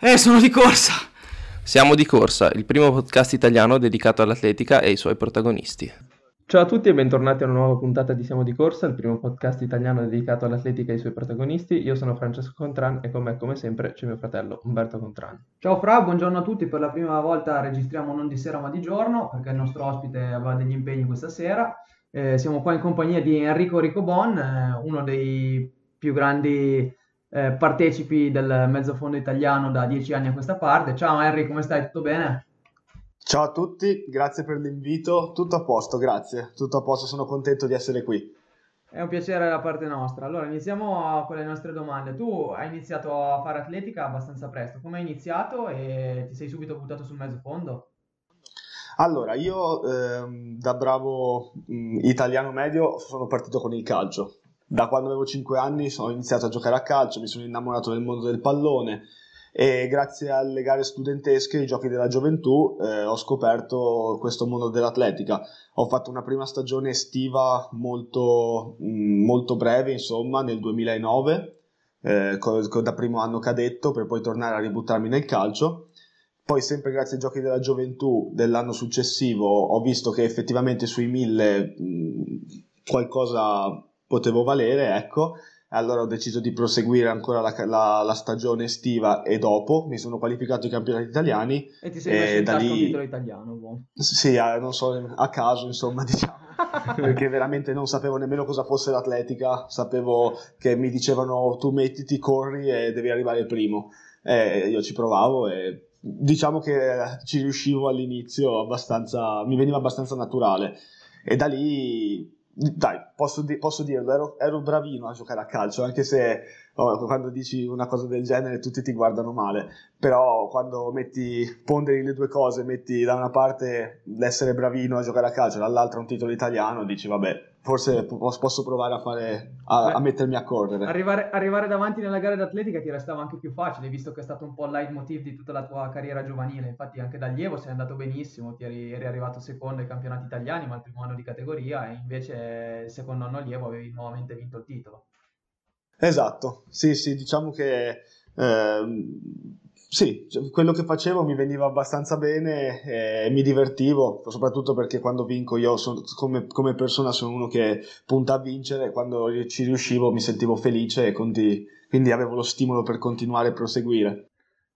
Eh, sono di corsa. Siamo di corsa, il primo podcast italiano dedicato all'atletica e ai suoi protagonisti. Ciao a tutti e bentornati a una nuova puntata di Siamo di Corsa, il primo podcast italiano dedicato all'atletica e ai suoi protagonisti. Io sono Francesco Contran e con me, come sempre, c'è mio fratello Umberto Contran. Ciao Fra, buongiorno a tutti. Per la prima volta registriamo non di sera ma di giorno perché il nostro ospite aveva degli impegni questa sera. Eh, siamo qua in compagnia di Enrico Ricobon, eh, uno dei più grandi eh, partecipi del mezzofondo italiano da dieci anni a questa parte. Ciao Henry, come stai? Tutto bene? Ciao a tutti, grazie per l'invito. Tutto a posto, grazie. Tutto a posto, sono contento di essere qui. È un piacere da parte nostra. Allora, iniziamo con le nostre domande. Tu hai iniziato a fare atletica abbastanza presto. Come hai iniziato e ti sei subito buttato sul mezzofondo? Allora, io ehm, da bravo mh, italiano medio sono partito con il calcio da quando avevo 5 anni ho iniziato a giocare a calcio, mi sono innamorato del mondo del pallone e grazie alle gare studentesche, ai giochi della gioventù, eh, ho scoperto questo mondo dell'atletica. Ho fatto una prima stagione estiva molto, mm, molto breve, insomma, nel 2009, eh, da primo anno cadetto, per poi tornare a ributtarmi nel calcio. Poi, sempre grazie ai giochi della gioventù dell'anno successivo, ho visto che effettivamente sui 1000 mh, mm, qualcosa potevo valere, ecco. Allora ho deciso di proseguire ancora la, la, la, stagione estiva e dopo mi sono qualificato ai campionati italiani. E ti sei in tasca lì... un titolo italiano? Boh. Sì, non so, a caso insomma diciamo. perché veramente non sapevo nemmeno cosa fosse l'atletica, sapevo che mi dicevano tu mettiti, corri e devi arrivare primo. E io ci provavo e diciamo che ci riuscivo all'inizio abbastanza, mi veniva abbastanza naturale. E da lì dai, posso, di- posso dirlo, ero, ero, bravino a giocare a calcio, anche se oh, quando dici una cosa del genere tutti ti guardano male, però quando metti, ponderi le due cose, metti da una parte l'essere bravino a giocare a calcio, dall'altra un titolo italiano, dici vabbè, forse posso provare a, fare, a, a mettermi a correre. Arrivare, arrivare, davanti nella gara d'atletica ti restava anche più facile, visto che è stato un po' il leitmotiv di tutta la tua carriera giovanile. Infatti, anche da allievo sei andato benissimo, ti eri, eri, arrivato secondo ai campionati italiani, ma il primo anno di categoria, e invece il secondo anno allievo avevi nuovamente vinto il titolo. Esatto, sì, sì, diciamo che. Eh, sì, cioè, quello che facevo mi veniva abbastanza bene e mi divertivo, soprattutto perché quando vinco io sono, come, come, persona sono uno che punta a vincere, quando ci riuscivo mi sentivo felice e quindi, quindi avevo lo stimolo per continuare e proseguire.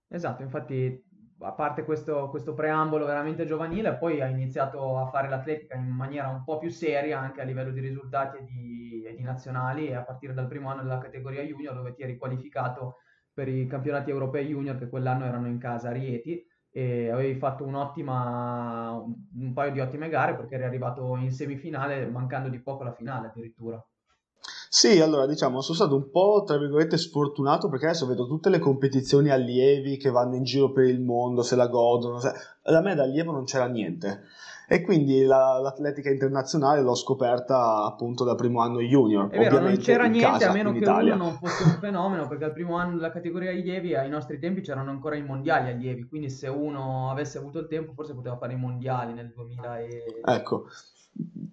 Esatto, infatti a parte questo, questo, preambolo veramente giovanile, poi hai iniziato a fare l'atletica in maniera un po' più seria anche a livello di risultati e di, e di nazionali a partire dal primo anno della categoria junior dove ti eri qualificato per i campionati europei junior che quell'anno erano in casa a Rieti e avevi fatto un paio di ottime gare perché eri arrivato in semifinale mancando di poco la finale addirittura. Sì, allora diciamo, sono stato un po' tra virgolette sfortunato perché adesso vedo tutte le competizioni allievi che vanno in giro per il mondo, se la godono. Se... Da me da allievo non c'era niente e quindi la, l'atletica internazionale l'ho scoperta appunto dal primo anno junior. È vero, non c'era niente casa, a meno che Italia. uno non fosse un fenomeno, perché al primo anno della categoria allievi ai nostri tempi c'erano ancora i mondiali allievi, quindi se uno avesse avuto il tempo forse poteva fare i mondiali nel 2000 e... Ecco.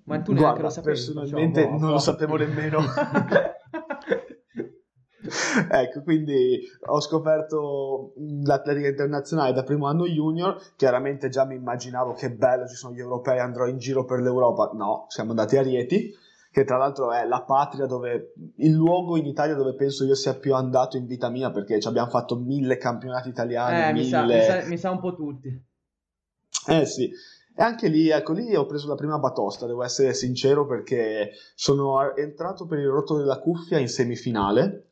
Ma tu neanche Guarda, lo sapevi? Personalmente boh, non lo sapevo nemmeno. ecco, quindi ho scoperto l'atletica internazionale da primo anno junior, chiaramente già mi immaginavo che bello, ci sono gli europei, andrò in giro per l'Europa, no, siamo andati a Rieti, che tra l'altro è la patria dove, il luogo in Italia dove penso io sia più andato in vita mia, perché ci abbiamo fatto mille campionati italiani, eh, mille... mi, sa, mi, sa, mi sa un po' tutti. Eh sì, e anche lì, ecco, lì ho preso la prima batosta, devo essere sincero, perché sono entrato per il rotto della cuffia in semifinale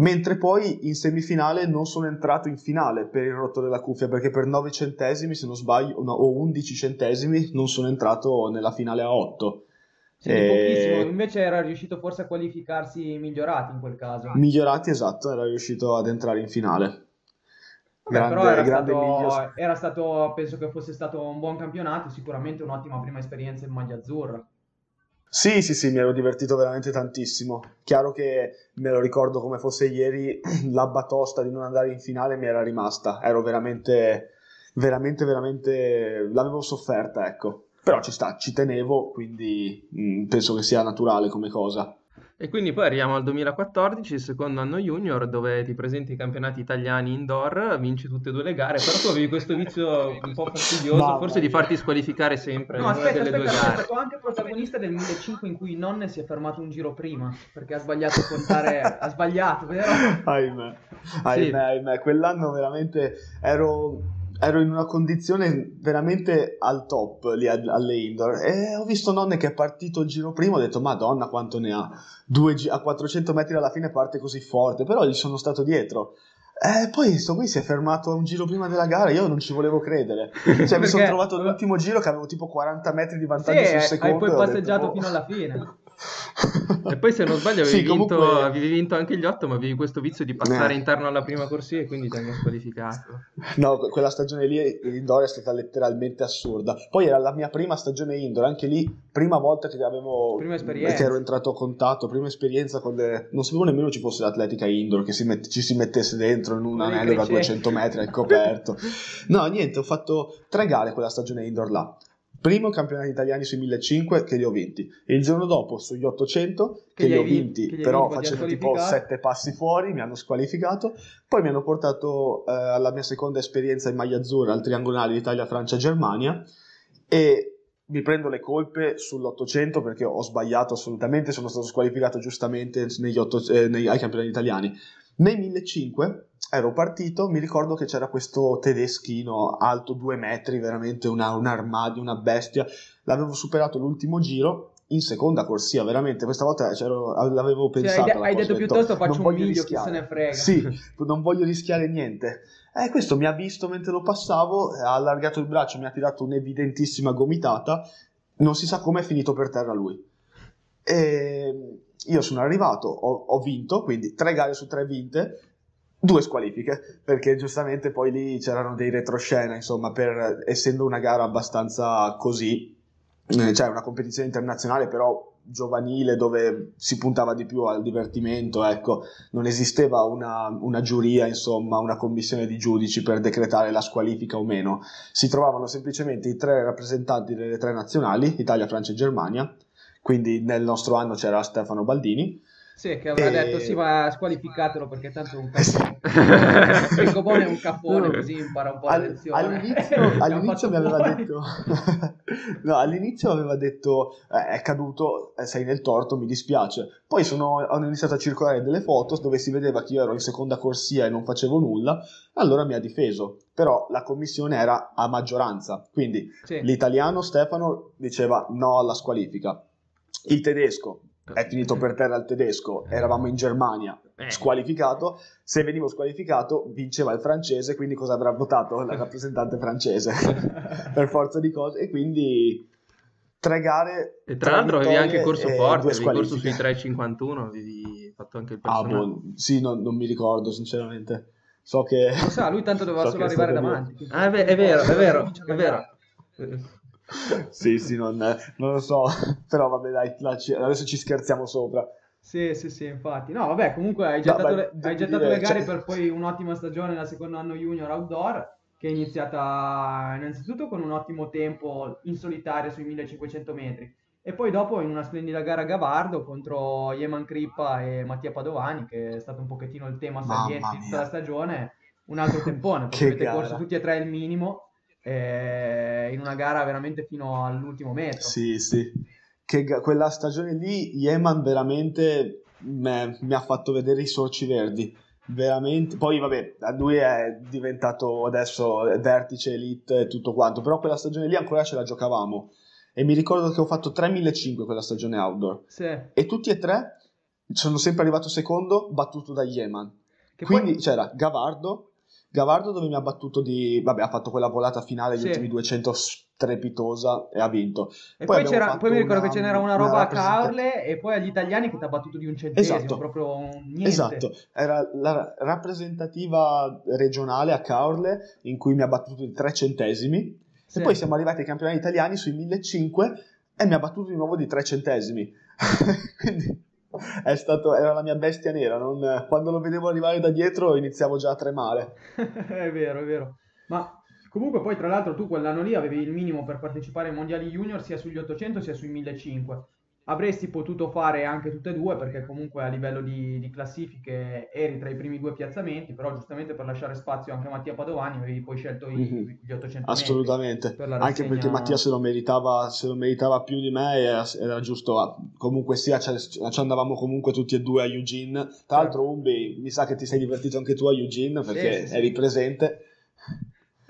mentre poi in semifinale non sono entrato in finale per il rotto della cuffia perché per 9 centesimi se non sbaglio no, o 11 centesimi non sono entrato nella finale a 8 sì, e... pochissimo, invece era riuscito forse a qualificarsi migliorati in quel caso. Migliorati, esatto, era riuscito ad entrare in finale. Vabbè, però era stato, era stato, penso che fosse stato un buon campionato, sicuramente un'ottima prima esperienza in maglia azzurra. Sì, sì, sì, mi ero divertito veramente tantissimo. Chiaro che me lo ricordo come fosse ieri, la batosta di non andare in finale mi era rimasta. Ero veramente, veramente, veramente... l'avevo sofferta, ecco. Però ci sta, ci tenevo, quindi mh, mm, penso che sia naturale come cosa. E quindi poi arriviamo al 2014, il secondo anno junior, dove ti presenti i campionati italiani indoor, vinci tutte e due le gare, però tu avevi questo vizio un po' fastidioso, no, forse di farti squalificare sempre no, in aspetta, una delle aspetta, due gare. È stato anche protagonista del 1005 in cui Nonne si è fermato un giro prima, perché ha sbagliato a contare, ha sbagliato, vero? Ahimè, ahimè, sì. ahimè, quell'anno veramente ero ero in una condizione veramente al top lì alle indoor e ho visto Nonne che è partito il giro prima ho detto madonna quanto ne ha. Due, a 400 metri alla fine parte così forte però gli sono stato dietro. E poi sto qui si è fermato un giro prima della gara io non ci volevo credere. Cioè mi sono trovato all'ultimo giro che avevo tipo 40 metri di vantaggio sì, sul secondo hai poi passeggiato detto, oh. fino alla fine e poi se non sbaglio avevi, sì, vinto, comunque... avevi vinto anche gli otto, ma avevi questo vizio di passare eh. interno alla prima corsia e quindi ti hanno squalificato. No, quella stagione lì indoor è stata letteralmente assurda. Poi era la mia prima stagione indoor, anche lì prima volta che avevo che ero entrato a contatto, prima esperienza con le... non sapevo nemmeno ci fosse l'atletica indoor che si met... ci si mettesse dentro in un anello da 200 metri al coperto. No, niente, ho fatto tre gare quella stagione indoor là. Primo campionati italiani sui 1500 che li ho vinti. E il giorno dopo sugli 800 che, che li ho vinti, vinti però facendo tipo sette passi fuori, mi hanno squalificato. Poi mi hanno portato eh, alla mia seconda esperienza in maglia azzurra al triangolare Italia, Francia, Germania e mi prendo le colpe sull'800 perché ho sbagliato assolutamente, sono stato squalificato giustamente negli 8, eh, nei, ai campionati italiani. Nei 1500 ero partito, mi ricordo che c'era questo tedeschino alto due metri, veramente una, un armadio, una bestia. L'avevo superato l'ultimo giro in seconda corsia, veramente. Questa volta l'avevo pensato. Cioè, hai, hai detto piuttosto faccio un video, chi se ne frega. Sì, non voglio rischiare niente. E eh, questo mi ha visto mentre lo passavo, ha allargato il braccio, mi ha tirato un'evidentissima gomitata. Non si sa come è finito per terra lui. E io sono arrivato, ho, ho vinto, quindi tre gare su tre vinte due squalifiche, perché giustamente poi lì c'erano dei retroscena, insomma, per, essendo una gara abbastanza così, eh, cioè una competizione internazionale però giovanile dove si puntava di più al divertimento, ecco, non esisteva una, una giuria, insomma, una commissione di giudici per decretare la squalifica o meno, si trovavano semplicemente i tre rappresentanti delle tre nazionali, Italia, Francia e Germania, quindi nel nostro anno c'era Stefano Baldini, sì, che avrà e... detto sì, ma squalificatelo perché tanto è un cappone. il copone è un cappone, no, così impara un po' All, lezione. All'inizio, all'inizio mi aveva detto... no, all'inizio aveva detto eh, è caduto, eh, sei nel torto, mi dispiace. Poi sono, hanno iniziato a circolare delle foto dove si vedeva che io ero in seconda corsia e non facevo nulla, allora mi ha difeso. Però la commissione era a maggioranza, quindi sì. l'italiano Stefano diceva no alla squalifica. Il tedesco è finito per terra il tedesco, eravamo in Germania, eh. squalificato, se venivo squalificato vinceva il francese, quindi cosa avrà votato la rappresentante francese? Per forza di cose. E quindi tre gare e tra l'altro avevi anche corso forte, avevi corso sui 3.51 avevi fatto anche il personale ah, boh, sì, no, non mi ricordo sinceramente. So che lo sa, lui tanto doveva so solo arrivare davanti. ah, è, è vero, è vero, è vero sì, sì, non, non, lo so, però vabbè dai, adesso ci scherziamo sopra. Sì, sì, sì, infatti. No, vabbè, comunque hai gettato, no, le, hai gettato dire, le, gare cioè... per poi un'ottima stagione nel secondo anno junior outdoor, che è iniziata innanzitutto con un ottimo tempo in solitaria sui 1500 metri. E poi dopo in una splendida gara a Gavardo contro Yeman Crippa e Mattia Padovani, che è stato un pochettino il tema saliente di tutta la stagione, un altro tempone, perché avete gara. corso tutti e tre il minimo eh, in una gara veramente fino all'ultimo metro. Sì, sì. Che quella stagione lì, Yeman veramente me, mi ha fatto vedere i sorci verdi. Veramente. Poi, vabbè, lui è diventato adesso vertice, elite e tutto quanto. Però quella stagione lì ancora ce la giocavamo. E mi ricordo che ho fatto 3.500 quella stagione outdoor. Sì. E tutti e tre sono sempre arrivato secondo, battuto da Yeman. Che Quindi poi... c'era Gavardo, Gavardo dove mi ha battuto di... vabbè ha fatto quella volata finale gli sì. ultimi 200 strepitosa e ha vinto. E poi, poi, poi mi ricordo una, che ce n'era una roba una a Caorle e poi agli italiani che ti ha battuto di un centesimo, esatto. proprio niente. Esatto, era la rappresentativa regionale a Caorle in cui mi ha battuto di tre centesimi sì. e poi siamo arrivati ai campionati italiani sui 1500 e mi ha battuto di nuovo di tre centesimi. Quindi stato, era la mia bestia nera. Non, quando lo vedevo arrivare da dietro iniziavo già a tremare. è vero, è vero. Ma comunque poi tra l'altro tu quell'anno lì avevi il minimo per partecipare ai mondiali junior sia sugli 800 sia sui 1500 avresti potuto fare anche tutte e due perché comunque a livello di, di, classifiche eri tra i primi due piazzamenti, però giustamente per lasciare spazio anche a Mattia Padovani avevi poi scelto i, mm-hmm. gli 800 Assolutamente, per rassegna... anche perché Mattia se lo, meritava, se lo meritava più di me era, era giusto, comunque sia ci andavamo comunque tutti e due a Eugene, tra l'altro Umbi mi sa che ti sei divertito anche tu a Eugene perché sì, sì, eri sì. presente.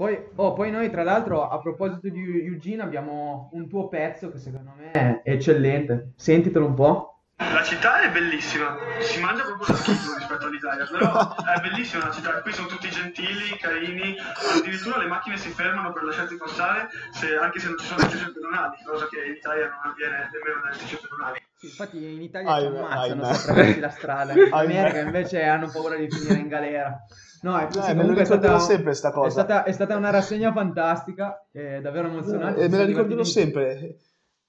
Poi, oh, poi, noi, tra l'altro, a proposito di Eugene, abbiamo un tuo pezzo che secondo me è eccellente. Sentitelo un po'. La città è bellissima, si mangia proprio da schifo rispetto all'Italia, però è bellissima la città, qui sono tutti gentili, carini, addirittura le macchine si fermano per lasciarti passare se, anche se non ci sono le strisce pedonali, cosa che in Italia non avviene nemmeno nelle strisce pedonali. Sì, infatti in Italia ci ammazzano se attraversi la strada, in America invece hanno paura di finire in galera. No, è, eh, me lo ricorderò sempre sta cosa. È stata, è stata una rassegna fantastica, è davvero emozionante. E me la ricorderò sempre.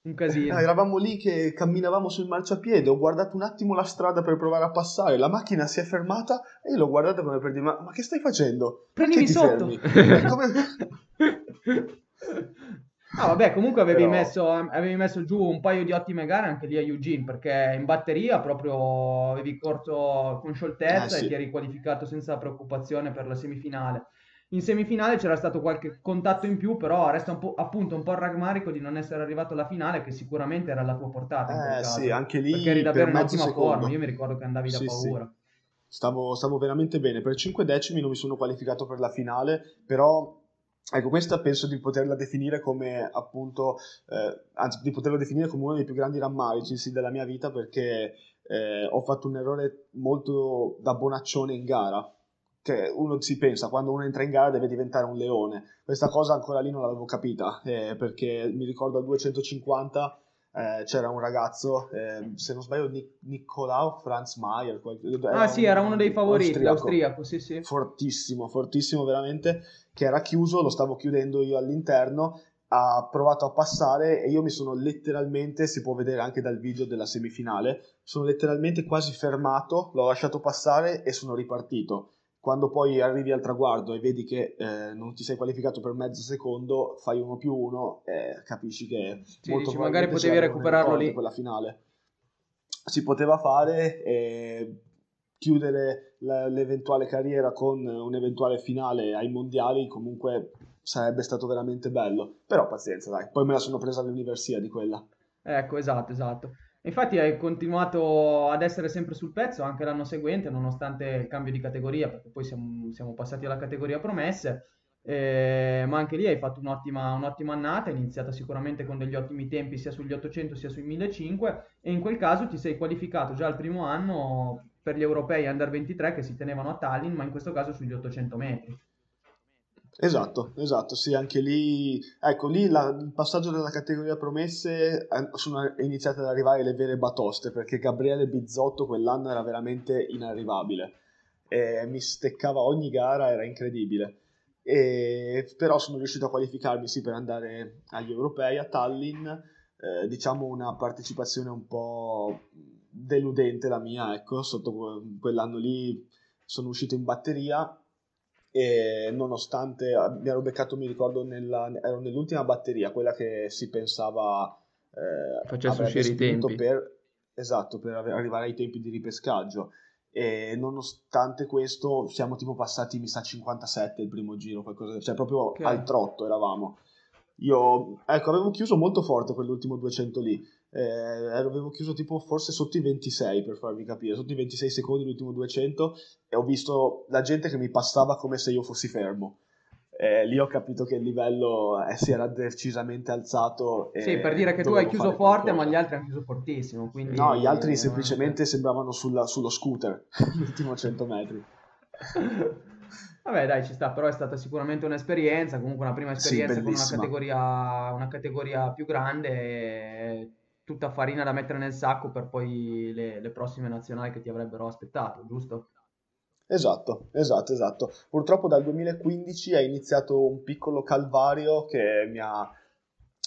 Un casino. Ah, eravamo lì che camminavamo sul marciapiede, ho guardato un attimo la strada per provare a passare, la macchina si è fermata e io l'ho guardata come per dire ma, ma che stai facendo? Prendimi sotto! come... Ah, vabbè, comunque avevi, Però... messo, avevi, messo, giù un paio di ottime gare anche lì a Eugene, perché in batteria proprio avevi corso con scioltezza eh, sì. e ti eri qualificato senza preoccupazione per la semifinale. In semifinale c'era stato qualche contatto in più, però resta un po', appunto un po' il rammarico di non essere arrivato alla finale, che sicuramente era alla tua portata. Eh sì, anche lì. Perché eri davvero in ottima forma. Io mi ricordo che andavi da sì, paura. Sì. Stavo, stavo veramente bene. Per 5 decimi non mi sono qualificato per la finale, però Ecco, questa penso di poterla definire come appunto, eh, anzi di poterlo definire come uno dei più grandi rammarici della mia vita perché eh, ho fatto un errore molto da bonaccione in gara, che uno si pensa quando uno entra in gara deve diventare un leone. Questa cosa ancora lì non l'avevo capita eh, perché mi ricordo al 250 eh, c'era un ragazzo, eh, se non sbaglio, Nic- Nicolao Franz Mayer. ah, sì, era uno dei favoriti, austriaco, l'austriaco, sì, sì. Fortissimo, fortissimo veramente, che era chiuso, lo stavo chiudendo io all'interno. Ha provato a passare e io mi sono letteralmente, si può vedere anche dal video della semifinale, sono letteralmente quasi fermato, l'ho lasciato passare e sono ripartito quando poi arrivi al traguardo e vedi che eh, non ti sei qualificato per mezzo secondo, fai uno più uno e capisci che sì, molto dici, magari potevi recuperarlo lì. Quella finale. Si poteva fare e chiudere l'eventuale carriera con un'eventuale finale ai mondiali, comunque sarebbe stato veramente bello. Però pazienza, dai. Poi me la sono presa all'università di quella. Ecco, esatto, esatto. Infatti hai continuato ad essere sempre sul pezzo anche l'anno seguente, nonostante il cambio di categoria, perché poi siamo, siamo passati alla categoria promesse, eh, ma anche lì hai fatto un'ottima, un'ottima annata, hai iniziato sicuramente con degli ottimi tempi sia sugli 800 sia sui 1500 e in quel caso ti sei qualificato già al primo anno per gli europei under 23 che si tenevano a Tallinn, ma in questo caso sugli 800 metri. Esatto, esatto, sì, anche lì, ecco, lì la, il passaggio della categoria promesse eh, sono iniziate ad arrivare le vere batoste, perché Gabriele Bizzotto quell'anno era veramente inarrivabile, e mi steccava ogni gara, era incredibile, e, però sono riuscito a qualificarmi, sì, per andare agli europei a Tallinn, eh, diciamo una partecipazione un po' deludente la mia, ecco, sotto quell'anno lì sono uscito in batteria e nonostante mi ero beccato, mi ricordo, nella, ero nell'ultima batteria, quella che si pensava eh, facesse uscire i tempi. Per, esatto, per arrivare ai tempi di ripescaggio. E nonostante questo siamo tipo passati, mi sa, 57 il primo giro, qualcosa, cioè proprio okay. al trotto eravamo. Io, ecco, avevo chiuso molto forte quell'ultimo 200 lì, eh, avevo chiuso tipo forse sotto i 26 per farvi capire, sotto i 26 secondi l'ultimo 200 e ho visto la gente che mi passava come se io fossi fermo. Eh, lì ho capito che il livello eh, si era decisamente alzato. sì, per dire che tu hai chiuso forte, qualcosa. ma gli altri hanno chiuso fortissimo. Quindi... No, gli altri semplicemente sembravano sulla, sullo scooter l'ultimo 100 metri. Vabbè, dai, ci sta, però è stata sicuramente un'esperienza, comunque una prima esperienza sì, con una categoria, una categoria, più grande, tutta farina da mettere nel sacco per poi le, le prossime nazionali che ti avrebbero aspettato, giusto? Esatto, esatto, esatto. Purtroppo dal 2015 è iniziato un piccolo calvario che mi ha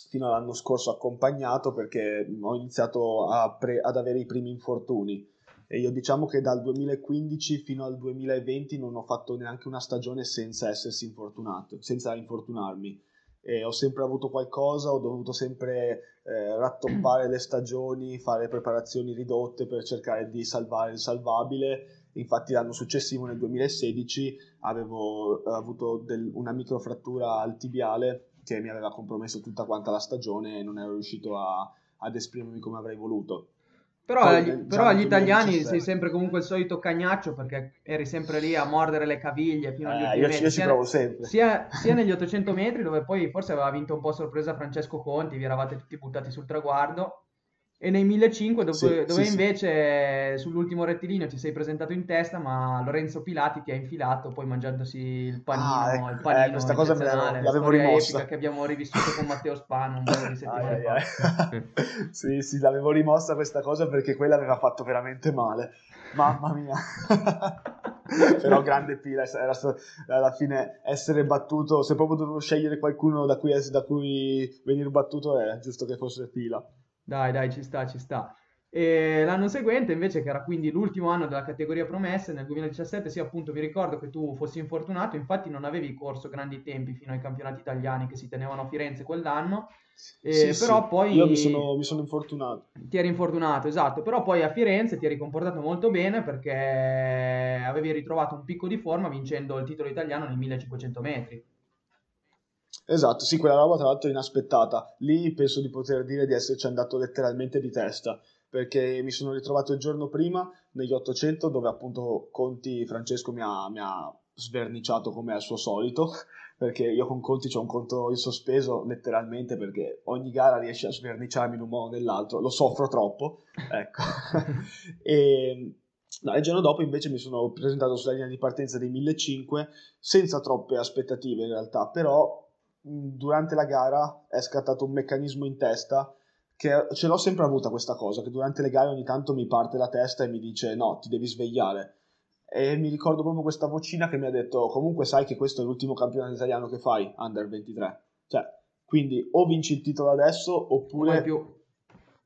fino all'anno scorso accompagnato perché ho iniziato pre- ad avere i primi infortuni e io diciamo che dal 2015 fino al 2020 non ho fatto neanche una stagione senza essersi infortunato, senza infortunarmi. E ho sempre avuto qualcosa, ho dovuto sempre eh, rattoppare le stagioni, fare preparazioni ridotte per cercare di salvare il salvabile. Infatti l'anno successivo, nel 2016, avevo avuto del, una microfrattura al tibiale che mi aveva compromesso tutta quanta la stagione e non ero riuscito a, ad esprimermi come avrei voluto. Però, Poi, agli, però agli italiani sei sempre comunque il solito cagnaccio perché eri sempre lì a mordere le caviglie fino agli eh, io, metri. Io ci provo sempre. Sia, sia negli 800 metri dove poi forse aveva vinto un po' sorpresa Francesco Conti, vi eravate tutti buttati sul traguardo e nei 1500 dove, sì, dove sì, invece sì. sull'ultimo rettilineo ti sei presentato in testa ma Lorenzo Pilati ti ha infilato poi mangiandosi il panino, ah, ecco, il panino eh, questa cosa me l'avevo rimossa. che abbiamo rivissuto con Matteo Spano un paio di settimane fa. sì sì l'avevo rimossa questa cosa perché quella aveva fatto veramente male. Mamma mia. Però grande Pila era stato, alla fine essere battuto se proprio dovevo scegliere qualcuno da cui, da cui venire battuto è giusto che fosse Pila dai, dai, ci sta, ci sta. E l'anno seguente, invece, che era quindi l'ultimo anno della categoria promesse, nel 2017, sì, appunto, mi ricordo che tu fossi infortunato, infatti non avevi corso grandi tempi fino ai campionati italiani che si tenevano a Firenze quell'anno. Eh, sì, però sì. poi io mi sono, mi sono, infortunato. Ti eri infortunato, esatto. Però poi a Firenze ti eri comportato molto bene perché avevi ritrovato un picco di forma vincendo il titolo italiano nei 1500 metri. Esatto, sì, quella roba tra l'altro è inaspettata. Lì penso di poter dire di esserci andato letteralmente di testa, perché mi sono ritrovato il giorno prima negli 800 dove appunto Conti Francesco mi ha, mi ha sverniciato come al suo solito, perché io con Conti c'ho un conto in sospeso letteralmente perché ogni gara riesce a sverniciarmi in un modo o nell'altro, lo soffro troppo, ecco. e No, il giorno dopo invece mi sono presentato sulla linea di partenza dei 1500 senza troppe aspettative in realtà, però durante la gara è scattato un meccanismo in testa che ce l'ho sempre avuta questa cosa, che durante le gare ogni tanto mi parte la testa e mi dice no, ti devi svegliare. E mi ricordo proprio questa vocina che mi ha detto comunque sai che questo è l'ultimo campionato italiano che fai, Under 23. Cioè, quindi o vinci il titolo adesso oppure... Mai più.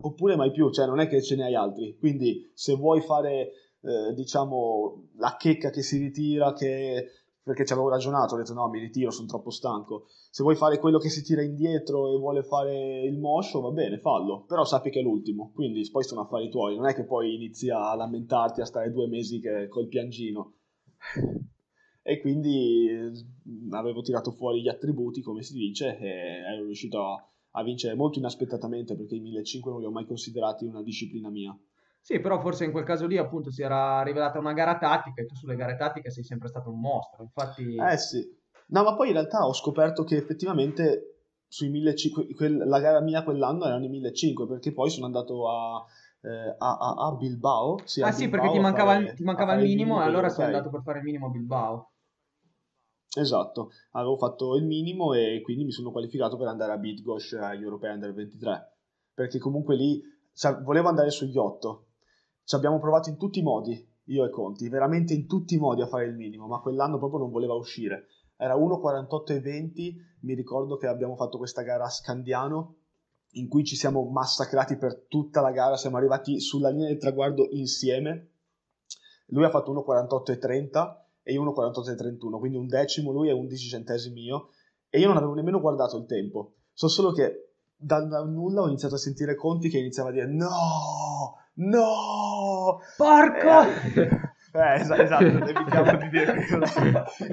Oppure mai più, cioè non è che ce ne hai altri. Quindi se vuoi fare, eh, diciamo, la checca che si ritira, che perché ci avevo ragionato, ho detto no, mi ritiro, sono troppo stanco. Se vuoi fare quello che si tira indietro e vuole fare il moscio, va bene, fallo, però sappi che è l'ultimo, quindi poi sono affari tuoi, non è che poi inizi a lamentarti, a stare due mesi che, col piangino. E quindi mm, avevo tirato fuori gli attributi, come si dice, e ero riuscito a, a vincere molto inaspettatamente perché i 1500 non li ho mai considerati una disciplina mia. Sì, però forse in quel caso lì appunto si era rivelata una gara tattica e tu sulle gare tattiche sei sempre stato un mostro, infatti... Eh sì, no ma poi in realtà ho scoperto che effettivamente sui 1500, la gara mia quell'anno erano i 1500 perché poi sono andato a, eh, a, a, a Bilbao. Sì, ah sì, perché ti mancava, fare, ti mancava il minimo, minimo e allora sei andato per fare il minimo a Bilbao. Esatto, avevo fatto il minimo e quindi mi sono qualificato per andare a Bitgosh agli Europei Under 23 perché comunque lì cioè, volevo andare sugli 8 ci abbiamo provato in tutti i modi, io e Conti, veramente in tutti i modi a fare il minimo, ma quell'anno proprio non voleva uscire. Era 1,48 e 20, mi ricordo che abbiamo fatto questa gara a Scandiano, in cui ci siamo massacrati per tutta la gara, siamo arrivati sulla linea del traguardo insieme. Lui ha fatto 1,48 e 30 io 1,48 e 31, quindi un decimo lui e 11 centesimi io, e io non avevo nemmeno guardato il tempo. So solo che dal, dal nulla ho iniziato a sentire Conti che iniziava a dire no, no! Porco! Eh, eh esatto, esatto evitiamo di dire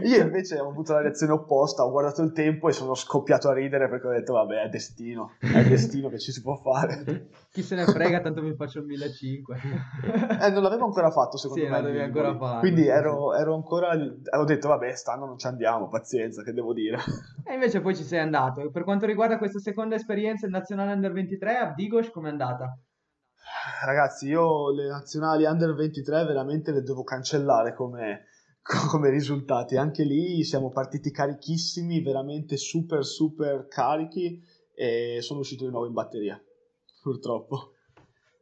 Io invece ho avuto la reazione opposta, ho guardato il tempo e sono scoppiato a ridere perché ho detto vabbè è destino, è destino che ci si può fare. Chi se ne frega, tanto mi faccio il 1500. eh, non l'avevo ancora fatto secondo sì, me. Sì, ancora fare. Quindi ero, ero ancora, ho detto vabbè stanno non ci andiamo, pazienza, che devo dire. E invece poi ci sei andato. Per quanto riguarda questa seconda esperienza in Nazionale Under 23, a Digos com'è andata? Ragazzi, io le nazionali under 23 veramente le devo cancellare come, come risultati. Anche lì siamo partiti carichissimi, veramente super super carichi e sono uscito di nuovo in batteria, purtroppo.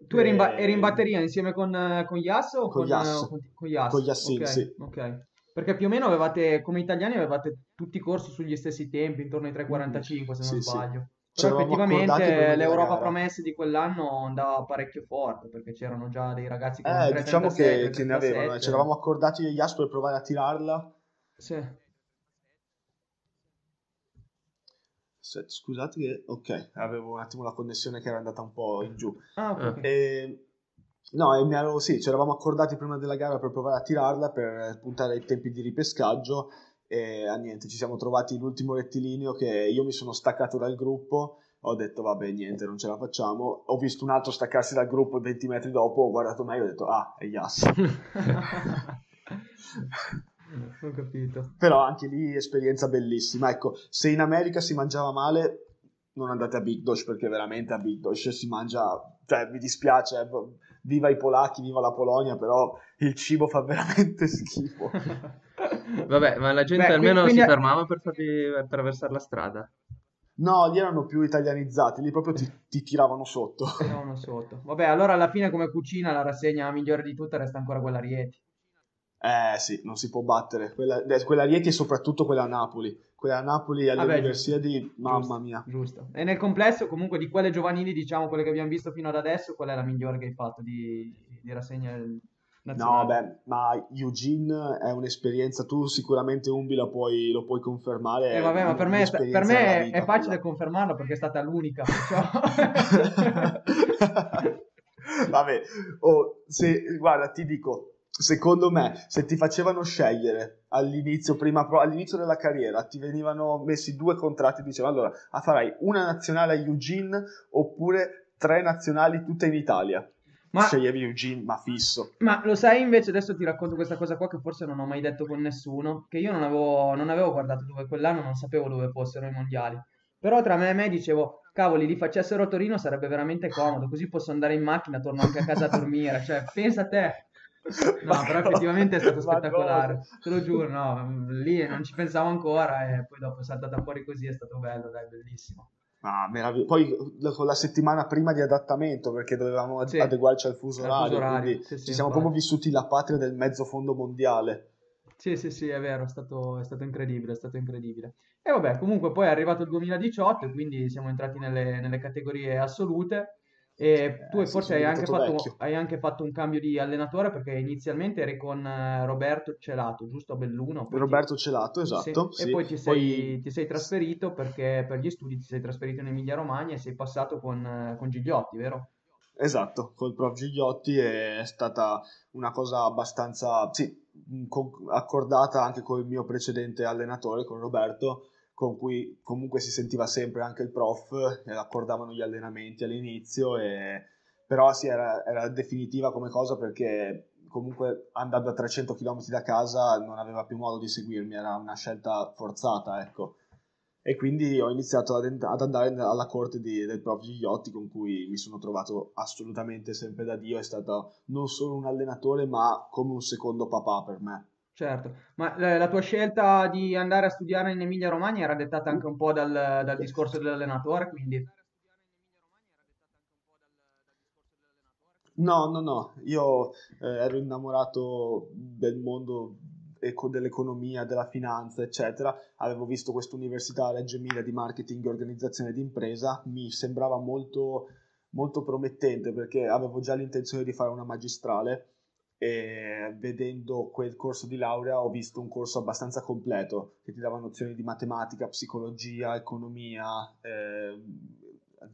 Tu eri in, ba- eri in batteria insieme con, con Yas o con, con Yas? Con, con Yas, con Yassin, okay, sì. Ok. Perché più o meno avevate, come italiani, avevate tutti corsi sugli stessi tempi, intorno ai 3.45 se non sì, sbaglio. Sì. Però effettivamente l'Europa promesse di quell'anno andava parecchio forte perché c'erano già dei ragazzi che eh, diciamo 36, che, che ne avevano, ci eravamo accordati io e Yas per provare a tirarla. Sì. Scusate che, ok, avevo un attimo la connessione che era andata un po' in giù. Ah, ok. E, no, e mi ero, sì, ci eravamo accordati prima della gara per provare a tirarla, per puntare ai tempi di ripescaggio e a niente, ci siamo trovati l'ultimo rettilineo che io mi sono staccato dal gruppo, ho detto vabbè niente, non ce la facciamo, ho visto un altro staccarsi dal gruppo 20 metri dopo, ho guardato me e ho detto ah, è Yas. Ho capito. Però anche lì esperienza bellissima. Ecco, se in America si mangiava male, non andate a Big Dosh perché veramente a Big Dosh si mangia, cioè mi dispiace, eh, viva i polacchi, viva la Polonia, però il cibo fa veramente schifo. Vabbè, ma la gente Beh, almeno quindi... si fermava per farvi attraversare la strada. No, lì erano più italianizzati, lì proprio ti, ti tiravano sotto. Tiravano sotto. Vabbè, allora alla fine come cucina la rassegna migliore di tutte resta ancora quella Rieti. Eh sì, non si può battere. Quella, eh, quella Rieti e soprattutto quella a Napoli. Quella a Napoli alle Vabbè, Universiadi, mamma giusto, mia. Giusto. E nel complesso, comunque, di quelle giovanili, diciamo, quelle che abbiamo visto fino ad adesso, qual è la migliore che hai fatto di, di rassegna nazionale? No, beh, ma Eugene è un'esperienza, tu sicuramente Umbi la puoi, lo puoi confermare. Eh, vabbè, ma per me, per me è facile quella. confermarlo perché è stata l'unica. vabbè, oh, se, guarda, ti dico, secondo me, se ti facevano scegliere all'inizio, prima, all'inizio della carriera, ti venivano messi due contratti, dicevano allora, farai una nazionale a Eugene oppure tre nazionali tutte in Italia. Ma, Sceglievi Eugene, ma fisso. Ma lo sai invece, adesso ti racconto questa cosa qua che forse non ho mai detto con nessuno, che io non avevo, non avevo guardato dove quell'anno, non sapevo dove fossero i mondiali. Però tra me e me dicevo, cavoli, li facessero a Torino sarebbe veramente comodo, così posso andare in macchina, torno anche a casa a dormire. Cioè, pensa a te. No, però effettivamente è stato spettacolare, te lo giuro, no, lì non ci pensavo ancora e poi dopo è saltata fuori così, è stato bello, dai, bellissimo. Ah, meraviglia. Poi con la settimana prima di adattamento, perché dovevamo sì. adeguarci al fuso orario, orario. Sì, sì, ci siamo proprio vissuti la patria del mezzo fondo mondiale. Sì, sì, sì, è vero, è stato, è stato incredibile, è stato incredibile. E vabbè, comunque poi è arrivato il 2018, quindi siamo entrati nelle, nelle categorie assolute e tu eh, forse hai anche, fatto, hai anche, fatto, un cambio di allenatore perché inizialmente eri con eh, Roberto Celato, giusto a Belluno? Roberto ti... Celato, esatto. Sì. Sì. E poi, ti sei, poi ti sei, trasferito perché per gli studi ti sei trasferito in Emilia Romagna e sei passato con, eh, con Gigliotti, vero? Esatto, col prof Gigliotti è stata una cosa abbastanza sì, accordata anche con il mio precedente allenatore, con Roberto con cui comunque si sentiva sempre anche il prof, e accordavano gli allenamenti all'inizio, e... però sì, era, era definitiva come cosa perché comunque andando a 300 km da casa non aveva più modo di seguirmi, era una scelta forzata, ecco. E quindi ho iniziato ad, ad andare alla corte di, del prof Gigliotti con cui mi sono trovato assolutamente sempre da Dio, è stato non solo un allenatore ma come un secondo papà per me. Certo, ma la tua scelta di andare a studiare in Emilia Romagna era dettata anche un po' dal, dal discorso dell'allenatore, quindi... No, no, no, io eh, ero innamorato del mondo eco, dell'economia, della finanza, eccetera. Avevo visto questa università a Reggio Emilia di marketing e organizzazione di impresa, mi sembrava molto, molto promettente perché avevo già l'intenzione di fare una magistrale e vedendo quel corso di laurea ho visto un corso abbastanza completo che ti dava nozioni di matematica, psicologia, economia, eh,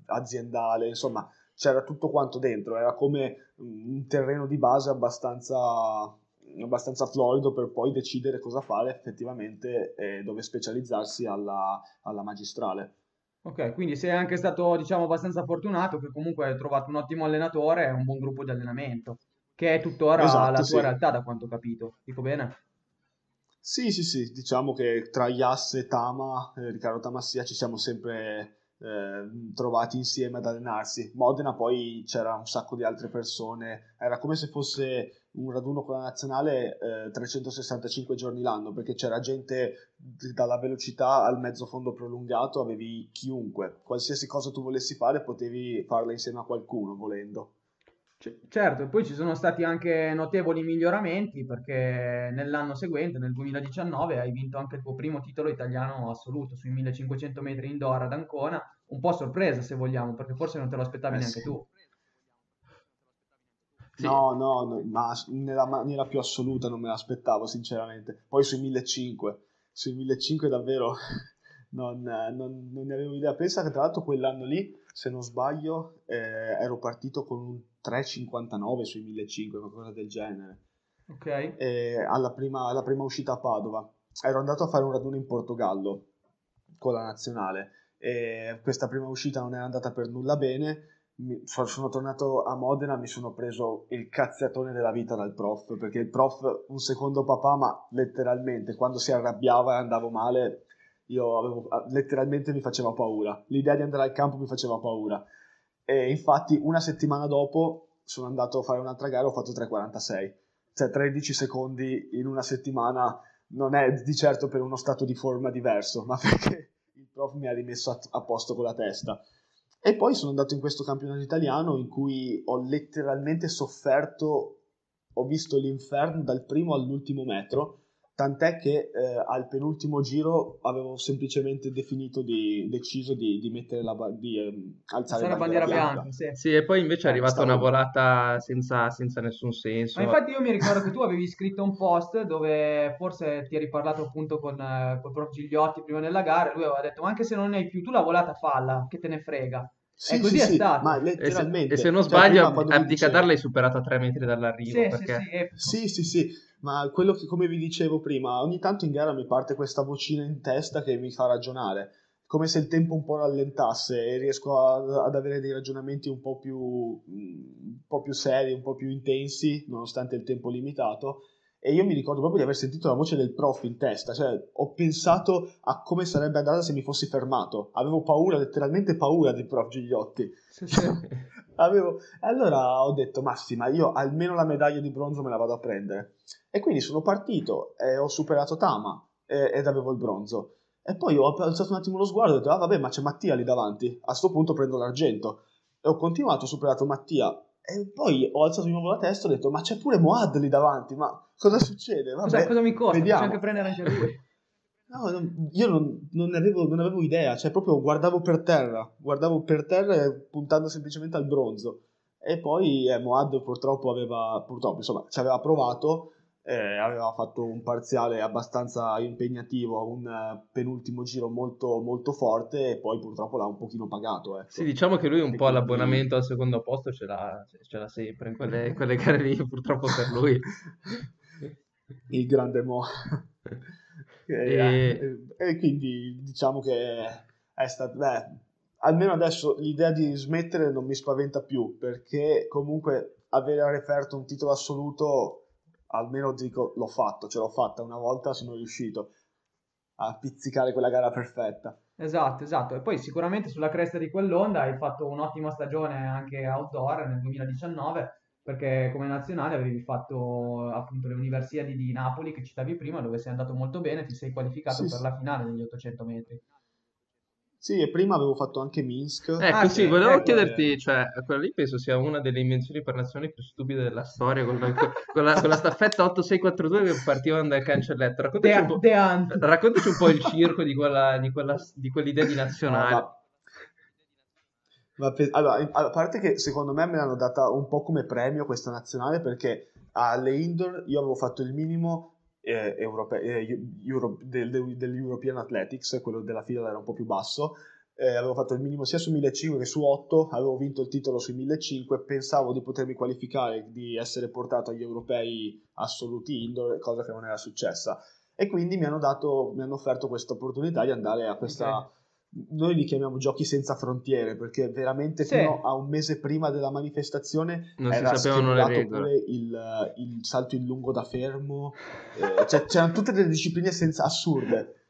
aziendale, insomma c'era tutto quanto dentro, era come un terreno di base abbastanza, abbastanza florido per poi decidere cosa fare effettivamente e dove specializzarsi alla, alla magistrale. Ok, quindi sei anche stato, diciamo, abbastanza fortunato che comunque hai trovato un ottimo allenatore e un buon gruppo di allenamento che è tuttora esatto, la tua sì. realtà da quanto ho capito. Dico bene? Sì, sì, sì, diciamo che tra Yass e Tama, eh, Riccardo Tamassia, ci siamo sempre eh, trovati insieme ad allenarsi. Modena poi c'era un sacco di altre persone, era come se fosse un raduno con la nazionale eh, 365 giorni l'anno, perché c'era gente dalla velocità al mezzo fondo prolungato, avevi chiunque, qualsiasi cosa tu volessi fare potevi farla insieme a qualcuno volendo. C- certo, e poi ci sono stati anche notevoli miglioramenti perché nell'anno seguente, nel 2019, hai vinto anche il tuo primo titolo italiano assoluto sui 1500 metri indoor ad Ancona, un po' sorpresa se vogliamo, perché forse non te lo aspettavi eh, neanche sì. tu. Sì. No, no, no, ma nella maniera più assoluta non me l'aspettavo, sinceramente. Poi sui 1500, sui 1500 davvero non, non, non, ne avevo idea. Pensa che tra l'altro quell'anno lì, se non sbaglio, eh, ero partito con un 3,59 sui 1500, qualcosa del genere. Ok. Alla, prima, alla prima uscita a Padova. Ero andato a fare un raduno in Portogallo con la nazionale e questa prima uscita non è andata per nulla bene. Sono tornato a Modena, mi sono preso il cazziatone della vita dal prof, perché il prof, un secondo papà, ma letteralmente quando si arrabbiava e andavo male, io avevo, letteralmente mi faceva paura. L'idea di andare al campo mi faceva paura. E infatti una settimana dopo sono andato a fare un'altra gara, ho fatto 3,46. Cioè 13 secondi in una settimana non è di certo per uno stato di forma diverso, ma perché il prof mi ha rimesso a, a posto con la testa. E poi sono andato in questo campionato italiano in cui ho letteralmente sofferto, ho visto l'inferno dal primo all'ultimo metro tant'è che eh, al penultimo giro avevo semplicemente definito di, deciso di, di mettere la di eh, alzare la bandiera, bandiera bianca, bianca. Sì. sì. e poi invece è eh, arrivata stavo... una volata senza, senza, nessun senso ma infatti io mi ricordo che tu avevi scritto un post dove forse ti eri parlato appunto con, eh, con Prof Gigliotti prima della gara e lui aveva detto ma anche se non ne hai più tu la volata falla che te ne frega sì, e così sì, è stato. Ma letteralmente. E se, e se non cioè, sbaglio, Abdicatar l'hai superato a tre metri dall'arrivo. Sì, perché... sì, sì, sì, ma quello che, come vi dicevo prima, ogni tanto in gara mi parte questa vocina in testa che mi fa ragionare. Come se il tempo un po' rallentasse e riesco a, ad avere dei ragionamenti un po, più, un po' più seri, un po' più intensi, nonostante il tempo limitato e io mi ricordo proprio di aver sentito la voce del prof in testa, cioè ho pensato a come sarebbe andata se mi fossi fermato, avevo paura, letteralmente paura del prof Gigliotti. Sì, sì. avevo... Allora ho detto, Massima, io almeno la medaglia di bronzo me la vado a prendere. E quindi sono partito e ho superato Tama e, ed avevo il bronzo. E poi ho alzato un attimo lo sguardo e ho detto, ah vabbè, ma c'è Mattia lì davanti, a questo punto prendo l'argento. E ho continuato, ho superato Mattia e poi ho alzato di nuovo la testa e ho detto, ma c'è pure Moad lì davanti, ma cosa succede? Vabbè, cosa, cosa mi costa? Vediamo. C'è anche prendere anche lui. No, non, io non, non, avevo, non, avevo, idea, cioè proprio guardavo per terra, guardavo per terra puntando semplicemente al bronzo. E poi eh, Moad purtroppo aveva, purtroppo, insomma, ci aveva provato, eh, aveva fatto un parziale abbastanza impegnativo, un uh, penultimo giro molto, molto forte e poi purtroppo l'ha un pochino pagato. Ecco. Sì, diciamo che lui un e po' quindi... l'abbonamento al secondo posto ce l'ha, ce l'ha sempre in quelle, quelle gare lì, purtroppo per lui. Il grande Mo. e... E, e quindi diciamo che è stato... Beh, almeno adesso l'idea di smettere non mi spaventa più perché comunque avere a referto un titolo assoluto almeno dico l'ho fatto, ce l'ho fatta una volta, sono riuscito a pizzicare quella gara perfetta. Esatto, esatto. E poi sicuramente sulla cresta di quell'onda hai fatto un'ottima stagione anche outdoor nel 2019 perché come nazionale avevi fatto appunto le Universiadi di Napoli che citavi prima dove sei andato molto bene, ti sei qualificato sì, per la finale degli 800 metri. Sì, e prima avevo fatto anche Minsk. Ecco, ah, sì, volevo ecco, chiederti, cioè, quella lì penso sia una delle invenzioni per nazioni più stupide della storia, con la, con la, con la staffetta 8642 che partivano dal cancelletto. Raccontaci, de, un, po', raccontaci un po' il circo di, quella, di, quella, di quell'idea di nazionale. No, ma, ma, allora, a parte che secondo me me l'hanno data un po' come premio questa nazionale perché alle indoor io avevo fatto il minimo eh, europe- eh, Euro- del, del, dell'European Athletics, quello della fila era un po' più basso, eh, avevo fatto il minimo sia su 1500 che su 8, avevo vinto il titolo sui 1500, pensavo di potermi qualificare, di essere portato agli europei assoluti indoor, cosa che non era successa. E quindi mi hanno, dato, mi hanno offerto questa opportunità di andare a questa... Okay noi li chiamiamo giochi senza frontiere perché veramente sì. fino a un mese prima della manifestazione non era si sapevano le regole il, il, salto in lungo da fermo eh, cioè, c'erano tutte delle discipline senza, assurde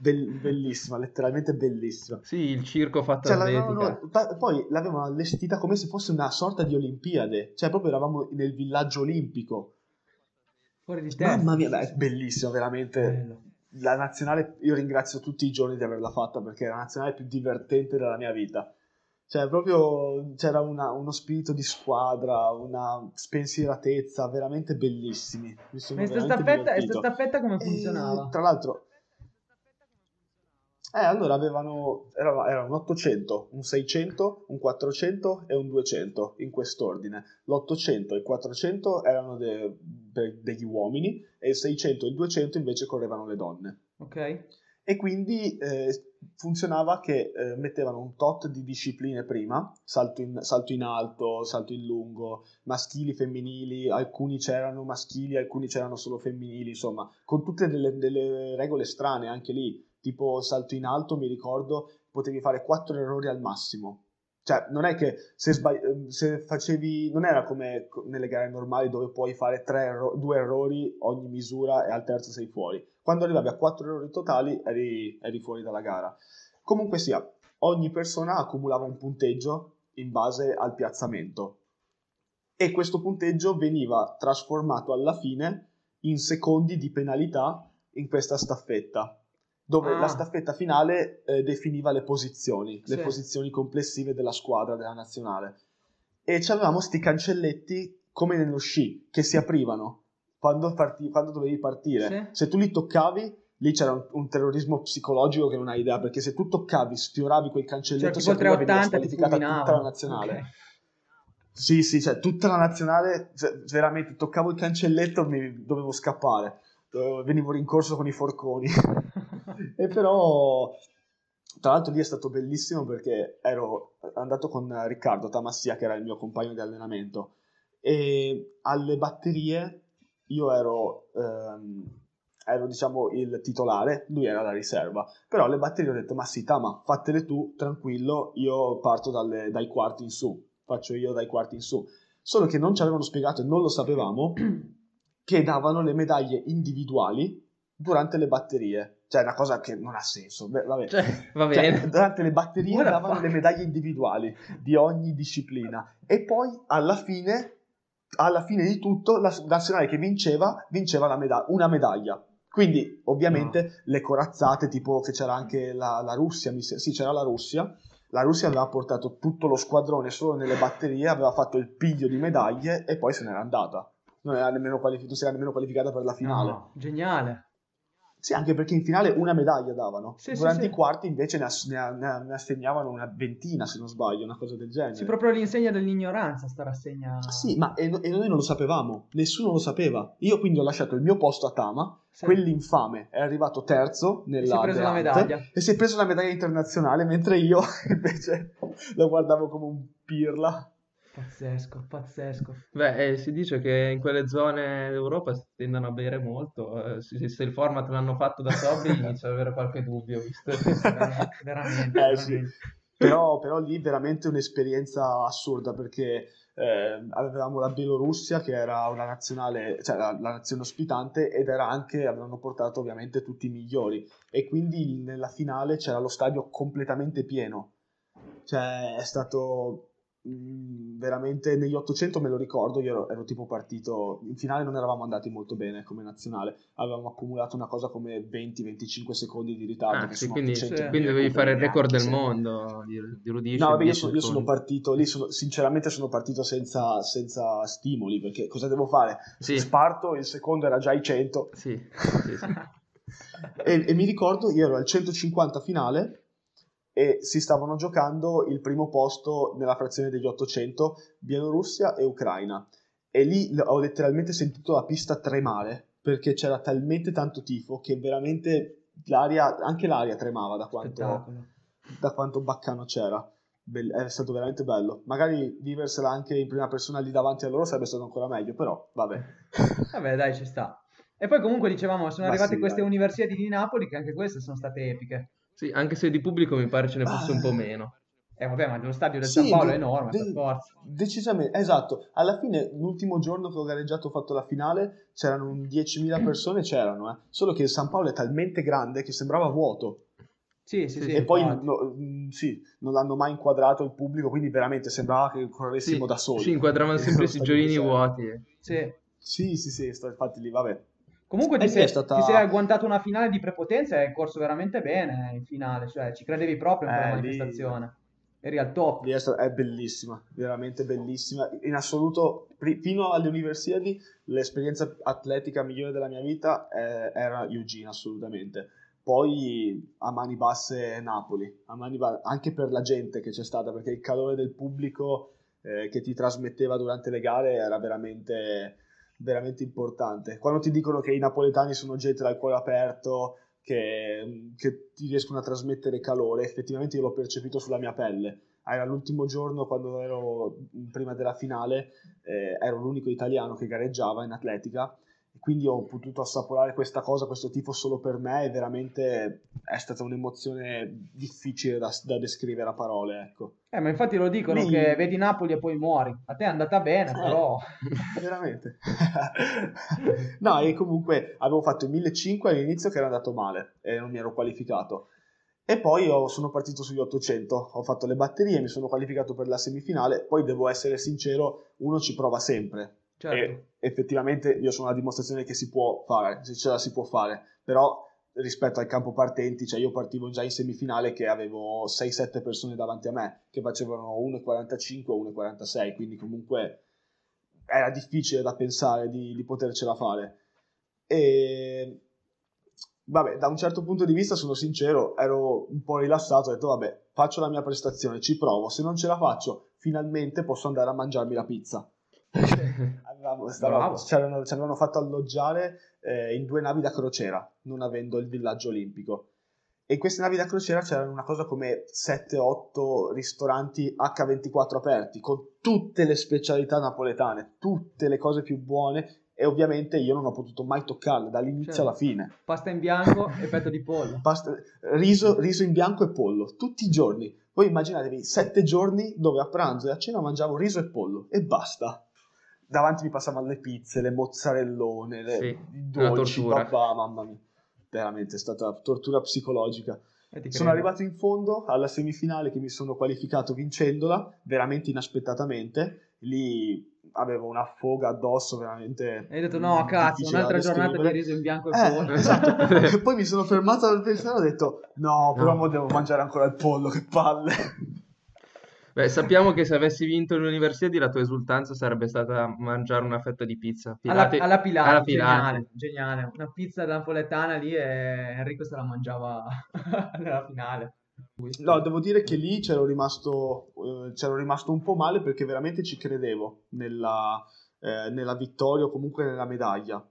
be- bellissima, letteralmente bellissima. Sì, il circo fatto cioè, atletica. No, no, poi l'avevano allestita come se fosse una sorta di Olimpiade, cioè proprio eravamo nel villaggio olimpico. Fuori di testa. Mamma mia, beh, è bellissimo, veramente. Bello. La nazionale, io ringrazio tutti i giorni di averla fatta perché è la nazionale più divertente della mia vita. Cioè, proprio c'era una, uno spirito di squadra, una spensieratezza, veramente bellissimi. Mi sono questa staffetta, staffetta come funzionava? E, tra l'altro, eh, allora avevano, era, era, un 800, un 600, un 400 e un 200 in quest'ordine. L'800 e il 400 erano de, de, degli uomini e il 600 e il 200 invece correvano le donne. Ok. E quindi eh, funzionava che eh, mettevano un tot di discipline prima, salto in, salto in, alto, salto in lungo, maschili, femminili, alcuni c'erano maschili, alcuni c'erano solo femminili, insomma, con tutte delle, delle regole strane anche lì tipo salto in alto, mi ricordo, potevi fare 4 errori al massimo. Cioè, non è che se, sbagli- ehm, se facevi, non era come nelle gare normali dove puoi fare erro- due errori ogni misura e al terzo sei fuori. Quando arrivavi a 4 errori totali eri, eri fuori dalla gara. Comunque sia, ogni persona accumulava un punteggio in base al piazzamento e questo punteggio veniva trasformato alla fine in secondi di penalità in questa staffetta dove ah. la staffetta finale eh, definiva le posizioni, sì. le posizioni complessive della squadra della nazionale. E avevamo sti cancelletti come nello sci che si aprivano quando, parti- quando dovevi partire. Sì. Se tu li toccavi, lì c'era un, un, terrorismo psicologico che non hai idea, perché se tu toccavi, sfioravi quel cancelletto, cioè, si apriva squalificata tutta la nazionale. Okay. Sì, sì, cioè tutta la nazionale, cioè, veramente toccavo il cancelletto mi dovevo scappare, venivo rincorso con i forconi. e però, tra l'altro lì è stato bellissimo perché ero andato con Riccardo Tamassia, che era il mio compagno di allenamento, e alle batterie io ero... Ehm, ero diciamo il titolare, lui era la riserva, però alle batterie ho detto ma sì Tama, fatele tu, tranquillo, io parto dalle, dai quarti in su, faccio io dai quarti in su. Solo che non ci avevano spiegato e non lo sapevamo che davano le medaglie individuali durante le batterie. Cioè, una cosa che non ha senso. Beh, vabbè. Cioè, va cioè, bene. Cioè, durante le batterie What davano le medaglie individuali di ogni disciplina. E poi, alla fine, alla fine di tutto, la nazionale che vinceva, vinceva meda- una medaglia. Quindi, ovviamente, no. le corazzate, tipo che c'era anche la, la Russia, mi se- sì, c'era la Russia. La Russia aveva portato tutto lo squadrone solo nelle batterie, aveva fatto il piglio di medaglie e poi se n'era andata. Non, era nemmeno qualific- non si era nemmeno qualificata per la finale. No, geniale. Sì, anche perché in finale una medaglia davano. Sì, Durante sì, i quarti invece ne, ass- ne, ne, assegnavano una ventina, se non sbaglio, una cosa del genere. Sì, proprio l'insegna dell'ignoranza sta rassegna. Sì, ma e, e, noi non lo sapevamo, nessuno lo sapeva. Io quindi ho lasciato il mio posto a Tama, sì. quell'infame è arrivato terzo nella... E si è preso la medaglia. E si è preso la medaglia internazionale, mentre io invece lo guardavo come un pirla. Pazzesco, pazzesco. Beh, eh, si dice che in quelle zone d'Europa si tendono a bere molto. Eh, se, se, il format l'hanno fatto da Sobri inizio ad avere qualche dubbio, visto. veramente, veramente, eh, Sì. Però, però, lì veramente un'esperienza assurda perché eh, avevamo la Bielorussia che era una nazionale, cioè la, la, nazione ospitante ed era anche, avevano portato ovviamente tutti i migliori e quindi nella finale c'era lo stadio completamente pieno. Cioè è stato veramente negli 800 me lo ricordo, io ero, ero, tipo partito, in finale non eravamo andati molto bene come nazionale, avevamo accumulato una cosa come 20-25 secondi di ritardo. Ah, sì, quindi, sì. quindi dovevi fare il record del mondo di, di Rudici. No, vabbè, io, so, io, sono partito, lì sono, sinceramente sono partito senza, senza, stimoli, perché cosa devo fare? Sì. Sparto, il secondo era già i 100. Sì, sì, sì. e, e mi ricordo, io ero al 150 finale e si stavano giocando il primo posto nella frazione degli 800 Bielorussia e Ucraina e lì ho letteralmente sentito la pista tremare perché c'era talmente tanto tifo che veramente l'aria, anche l'aria tremava da quanto, da quanto baccano c'era. È stato veramente bello. Magari viversela anche in prima persona lì davanti a loro sarebbe stato ancora meglio, però vabbè. Vabbè, dai, ci sta. E poi comunque dicevamo, sono Ma arrivate sì, queste dai. universiadi di Napoli che anche queste sono state epiche. Sì, anche se di pubblico mi pare ce ne fosse un po' meno. Eh vabbè, ma lo stadio del sì, San Paolo è enorme, de- per forza. Decisamente, esatto. Alla fine, l'ultimo giorno che ho gareggiato, ho fatto la finale, c'erano 10.000 persone, c'erano, eh. Solo che il San Paolo è talmente grande che sembrava vuoto. Sì, sì, sì. E poi no, mm, sì, non l'hanno mai inquadrato il pubblico, quindi veramente sembrava che corressimo sì, da soli. Sì, inquadravano sempre i sigillini vuoti. Sì. Sì, sì, sì, infatti lì, vabbè. Comunque ti sei, stata... ti sei, agguantato una finale di prepotenza e hai corso veramente bene in finale, cioè ci credevi proprio in quella eh, manifestazione. Lì eri al top. È bellissima, veramente bellissima. In assoluto, fino alle Universiadi, l'esperienza atletica migliore della mia vita eh, era Eugene, assolutamente. Poi a mani basse Napoli, a mani ba- anche per la gente che c'è stata, perché il calore del pubblico eh, che ti trasmetteva durante le gare era veramente, veramente importante. Quando ti dicono che i napoletani sono gente dal cuore aperto, che, che, ti riescono a trasmettere calore. Effettivamente io l'ho percepito sulla mia pelle. Era l'ultimo giorno quando ero prima della finale, eh, ero l'unico italiano che gareggiava in atletica quindi ho potuto assaporare questa cosa, questo tifo solo per me e veramente è stata un'emozione difficile da, da descrivere a parole, ecco. Eh, ma infatti lo dicono Lì... che vedi Napoli e poi muori. A te è andata bene, eh, però... Veramente. no, e comunque avevo fatto i 1500 all'inizio che era andato male e non mi ero qualificato. E poi ho, sono partito sugli 800, ho fatto le batterie, mi sono qualificato per la semifinale, poi devo essere sincero, uno ci prova sempre, Certo. E effettivamente io sono la dimostrazione che si può fare, se ce la si può fare, però rispetto al campo partenti, cioè io partivo già in semifinale che avevo 6-7 persone davanti a me che facevano 1,45 o 1,46, quindi comunque era difficile da pensare di, di potercela fare. E vabbè, da un certo punto di vista sono sincero, ero un po' rilassato, ho detto vabbè, faccio la mia prestazione, ci provo, se non ce la faccio, finalmente posso andare a mangiarmi la pizza. Avevamo, stavamo, ci, avevano, ci, avevano, fatto alloggiare eh, in due navi da crociera, non avendo il villaggio olimpico. E in queste navi da crociera c'erano una cosa come 7-8 ristoranti H24 aperti, con tutte le specialità napoletane, tutte le cose più buone, e ovviamente io non ho potuto mai toccarle dall'inizio certo. alla fine. Pasta in bianco e petto di pollo. Pasta, riso, riso in bianco e pollo, tutti i giorni. Voi immaginatevi sette giorni dove a pranzo e a cena mangiavo riso e pollo e basta davanti mi passavano le pizze, le mozzarellone, le, sì, dolci, papà, mamma mia. Veramente è stata tortura psicologica. Sono arrivato in fondo alla semifinale che mi sono qualificato vincendola, veramente inaspettatamente. Lì avevo una foga addosso veramente. E hai detto no, cazzo, un'altra giornata di riso in bianco e eh, pollo. Esatto. poi mi sono fermato al pensiero e ho detto no, però no. devo mangiare ancora il pollo, che palle. Beh, sappiamo che se avessi vinto l'università la tua esultanza sarebbe stata mangiare una fetta di pizza. Pilate, alla, alla Pilate, alla Pilate. Geniale, geniale. Una pizza napoletana lì e Enrico se la mangiava nella finale. No, devo dire che lì c'ero rimasto, eh, c'ero rimasto un po' male perché veramente ci credevo nella, eh, nella vittoria o comunque nella medaglia.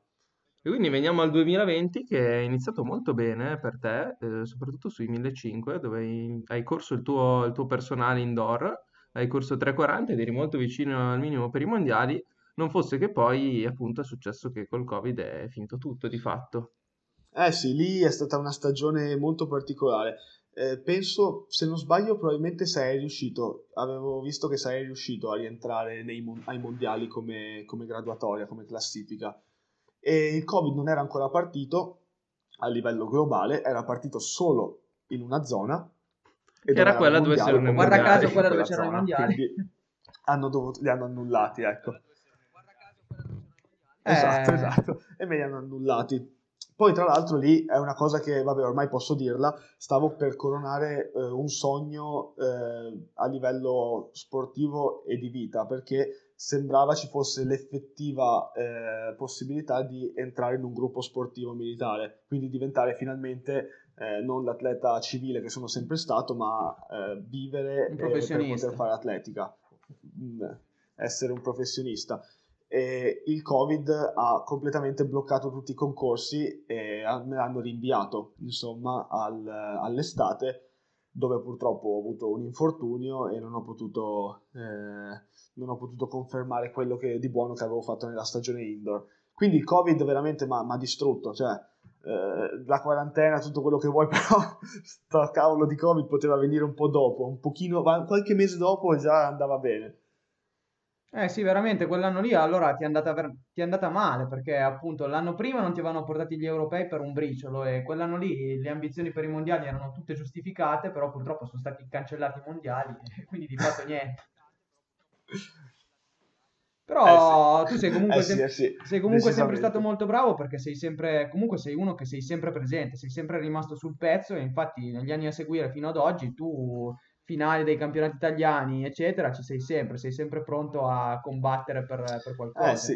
E quindi veniamo al 2020 che è iniziato molto bene per te, eh, soprattutto sui 1500 dove hai, corso il tuo, il tuo, personale indoor, hai corso 340 ed eri molto vicino al minimo per i mondiali, non fosse che poi appunto è successo che col Covid è finito tutto di fatto. Eh sì, lì è stata una stagione molto particolare. Eh, penso, se non sbaglio, probabilmente sei riuscito, avevo visto che sei riuscito a rientrare nei, ai mondiali come, come graduatoria, come classifica e il Covid non era ancora partito a livello globale, era partito solo in una zona. Che era quella dove c'erano i mondiali. Guarda caso quella dove c'erano i mondiali. Hanno dovuto, li hanno annullati, ecco. Eh... Esatto, esatto. E me li hanno annullati. Poi, tra l'altro, lì è una cosa che, vabbè, ormai posso dirla, stavo per coronare eh, un sogno eh, a livello sportivo e di vita, perché sembrava ci fosse l'effettiva eh, possibilità di entrare in un gruppo sportivo militare, quindi diventare finalmente eh, non l'atleta civile che sono sempre stato, ma eh, vivere per poter fare atletica, mm, essere un professionista. E il Covid ha completamente bloccato tutti i concorsi e me l'hanno rinviato, insomma, al, all'estate dove purtroppo ho avuto un infortunio e non ho potuto, eh, non ho potuto confermare quello che, di buono che avevo fatto nella stagione indoor. Quindi il Covid veramente mi ha distrutto, cioè eh, la quarantena, tutto quello che vuoi, però sto cavolo di Covid poteva venire un po' dopo, un pochino, qualche mese dopo già andava bene. Eh sì, veramente, quell'anno lì allora ti è andata, ver- ti è andata male perché appunto l'anno prima non ti avevano portati gli europei per un briciolo e quell'anno lì le ambizioni per i mondiali erano tutte giustificate, però purtroppo sono stati cancellati i mondiali e quindi di fatto niente. Però eh sì. tu sei comunque, eh sì, sem- eh sì. sei comunque sempre stato molto bravo perché sei sempre, comunque sei uno che sei sempre presente, sei sempre rimasto sul pezzo e infatti negli anni a seguire fino ad oggi tu finali dei campionati italiani, eccetera, ci sei sempre, sei sempre pronto a combattere per, per qualcosa. Eh sì.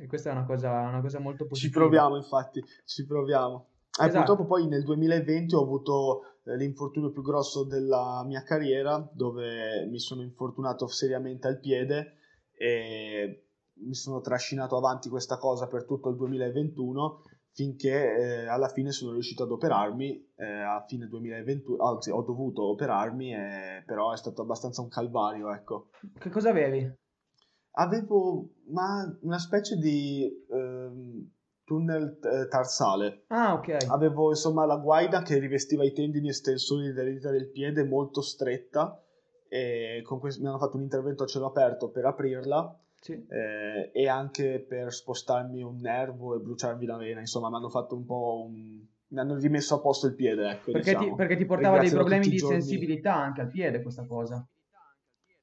E questa è una cosa, una cosa molto positiva. Ci proviamo, infatti, ci proviamo. Eh, esatto. Purtroppo poi nel 2020 ho avuto eh, l'infortunio più grosso della mia carriera, dove mi sono infortunato seriamente al piede e mi sono trascinato avanti questa cosa per tutto il 2021 finché eh, alla fine sono riuscito ad operarmi eh, a fine 2021, anzi ho dovuto operarmi, eh, però è stato abbastanza un calvario, ecco. Che cosa avevi? Avevo ma, una specie di ehm, tunnel eh, tarsale. Ah, ok. Avevo insomma la guaida che rivestiva i tendini estensori delle dita del piede molto stretta e con questo mi hanno fatto un intervento a cielo aperto per aprirla sì. eh, e anche per spostarmi un nervo e bruciarmi la vena, insomma mi hanno fatto un po' un... mi hanno rimesso a posto il piede, ecco, perché, diciamo. ti, perché ti portava dei problemi di sensibilità anche al piede questa cosa?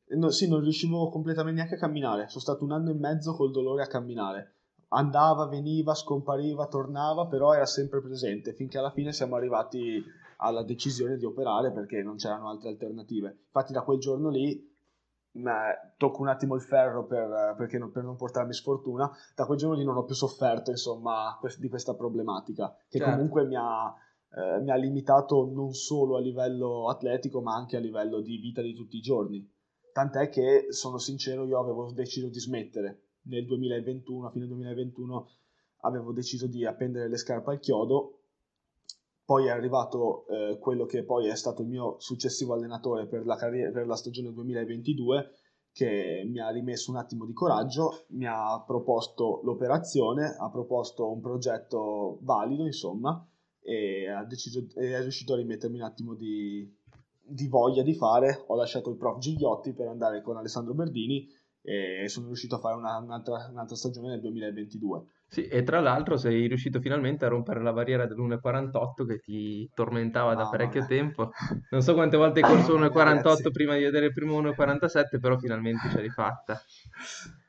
No, sì, non riuscivo completamente neanche a camminare, sono stato un anno e mezzo col dolore a camminare. Andava, veniva, scompariva, tornava, però era sempre presente, finché alla fine siamo arrivati alla decisione di operare perché non c'erano altre alternative. Infatti da quel giorno lì tocco un attimo il ferro per, non, per, non, portarmi sfortuna, da quel giorno lì non ho più sofferto insomma di questa problematica che certo. comunque mi ha, eh, mi ha, limitato non solo a livello atletico ma anche a livello di vita di tutti i giorni. Tant'è che sono sincero, io avevo deciso di smettere nel 2021, a fine 2021 avevo deciso di appendere le scarpe al chiodo poi è arrivato eh, quello che poi è stato il mio successivo allenatore per la, carriera, per la stagione 2022, che mi ha rimesso un attimo di coraggio, mi ha proposto l'operazione, ha proposto un progetto valido, insomma, e, deciso, è riuscito a rimettermi un attimo di, di voglia di fare. Ho lasciato il prof Gigliotti per andare con Alessandro Berdini e sono riuscito a fare una, un'altra, un'altra stagione nel 2022. Sì, e tra l'altro sei riuscito finalmente a rompere la barriera dell'1,48 che ti tormentava da parecchio mia. tempo. Non so quante volte hai corso 1,48 prima di vedere il primo 1,47, però finalmente ce l'hai fatta.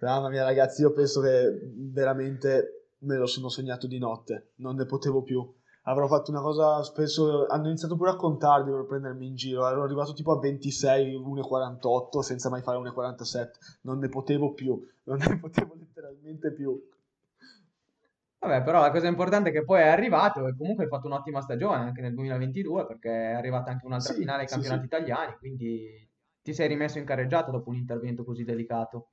Mamma mia ragazzi, io penso che veramente me lo sono segnato di notte, non ne potevo più. Avrò fatto una cosa, spesso hanno iniziato pure a contarli per prendermi in giro, ero arrivato tipo a 26, 1,48 senza mai fare 1,47, non ne potevo più, non ne potevo letteralmente più. Vabbè, però la cosa importante è che poi è arrivato e comunque hai fatto un'ottima stagione anche nel 2022 perché è arrivata anche un'altra sì, finale ai campionati sì, italiani, quindi ti sei rimesso in carreggiata dopo un intervento così delicato.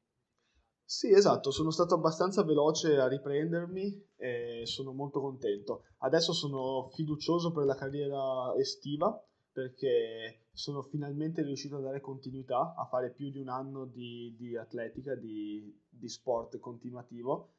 Sì, esatto, sono stato abbastanza veloce a riprendermi e sono molto contento. Adesso sono fiducioso per la carriera estiva perché sono finalmente riuscito a dare continuità, a fare più di un anno di, di atletica, di, di sport continuativo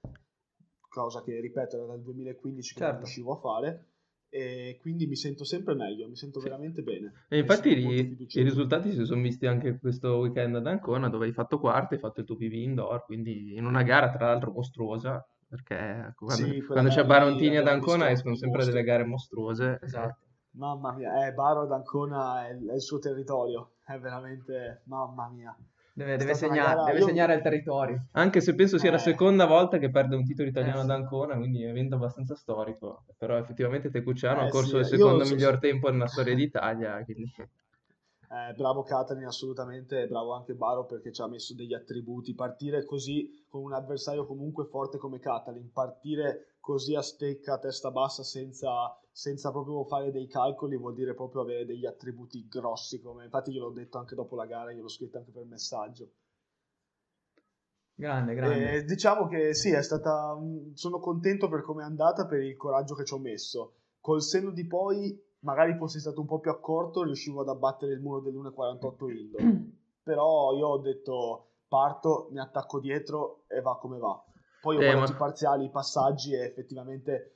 cosa che ripeto era dal 2015 che certo. non riuscivo a fare e quindi mi sento sempre meglio, mi sento sì. veramente bene. E infatti i, i, risultati si sono visti anche questo weekend ad Ancona dove hai fatto quarto, hai fatto il tuo PV indoor, quindi in una gara tra l'altro mostruosa, perché quando, sì, quando c'è Barontini ad Ancona escono sempre mostro. delle gare mostruose. Esatto. Mamma mia, eh, Baro ad Ancona è, è il suo territorio, è veramente, mamma mia. Deve, deve, segnare, gara... deve io... segnare, il territorio. Anche se penso sia eh. la seconda volta che perde un titolo italiano eh, ad Ancona, quindi è un evento abbastanza storico. Però effettivamente Tecucciano eh, ha corso sì, il secondo io... miglior tempo nella storia d'Italia. Quindi... Eh, bravo Catalin, assolutamente, bravo anche Baro perché ci ha messo degli attributi. Partire così con un avversario comunque forte come Catalin, partire così a stecca, a testa bassa, senza senza proprio fare dei calcoli vuol dire proprio avere degli attributi grossi come infatti gliel'ho detto anche dopo la gara gliel'ho scritto anche per messaggio. Grande grande. E diciamo che sì è stata sono contento per come è andata per il coraggio che ci ho messo. Col senno di poi magari fossi stato un po' più accorto riuscivo ad abbattere il muro dell'1.48 indoor. Però io ho detto parto mi attacco dietro e va come va. Poi ho eh, guardato ma... i parziali i passaggi e effettivamente eh,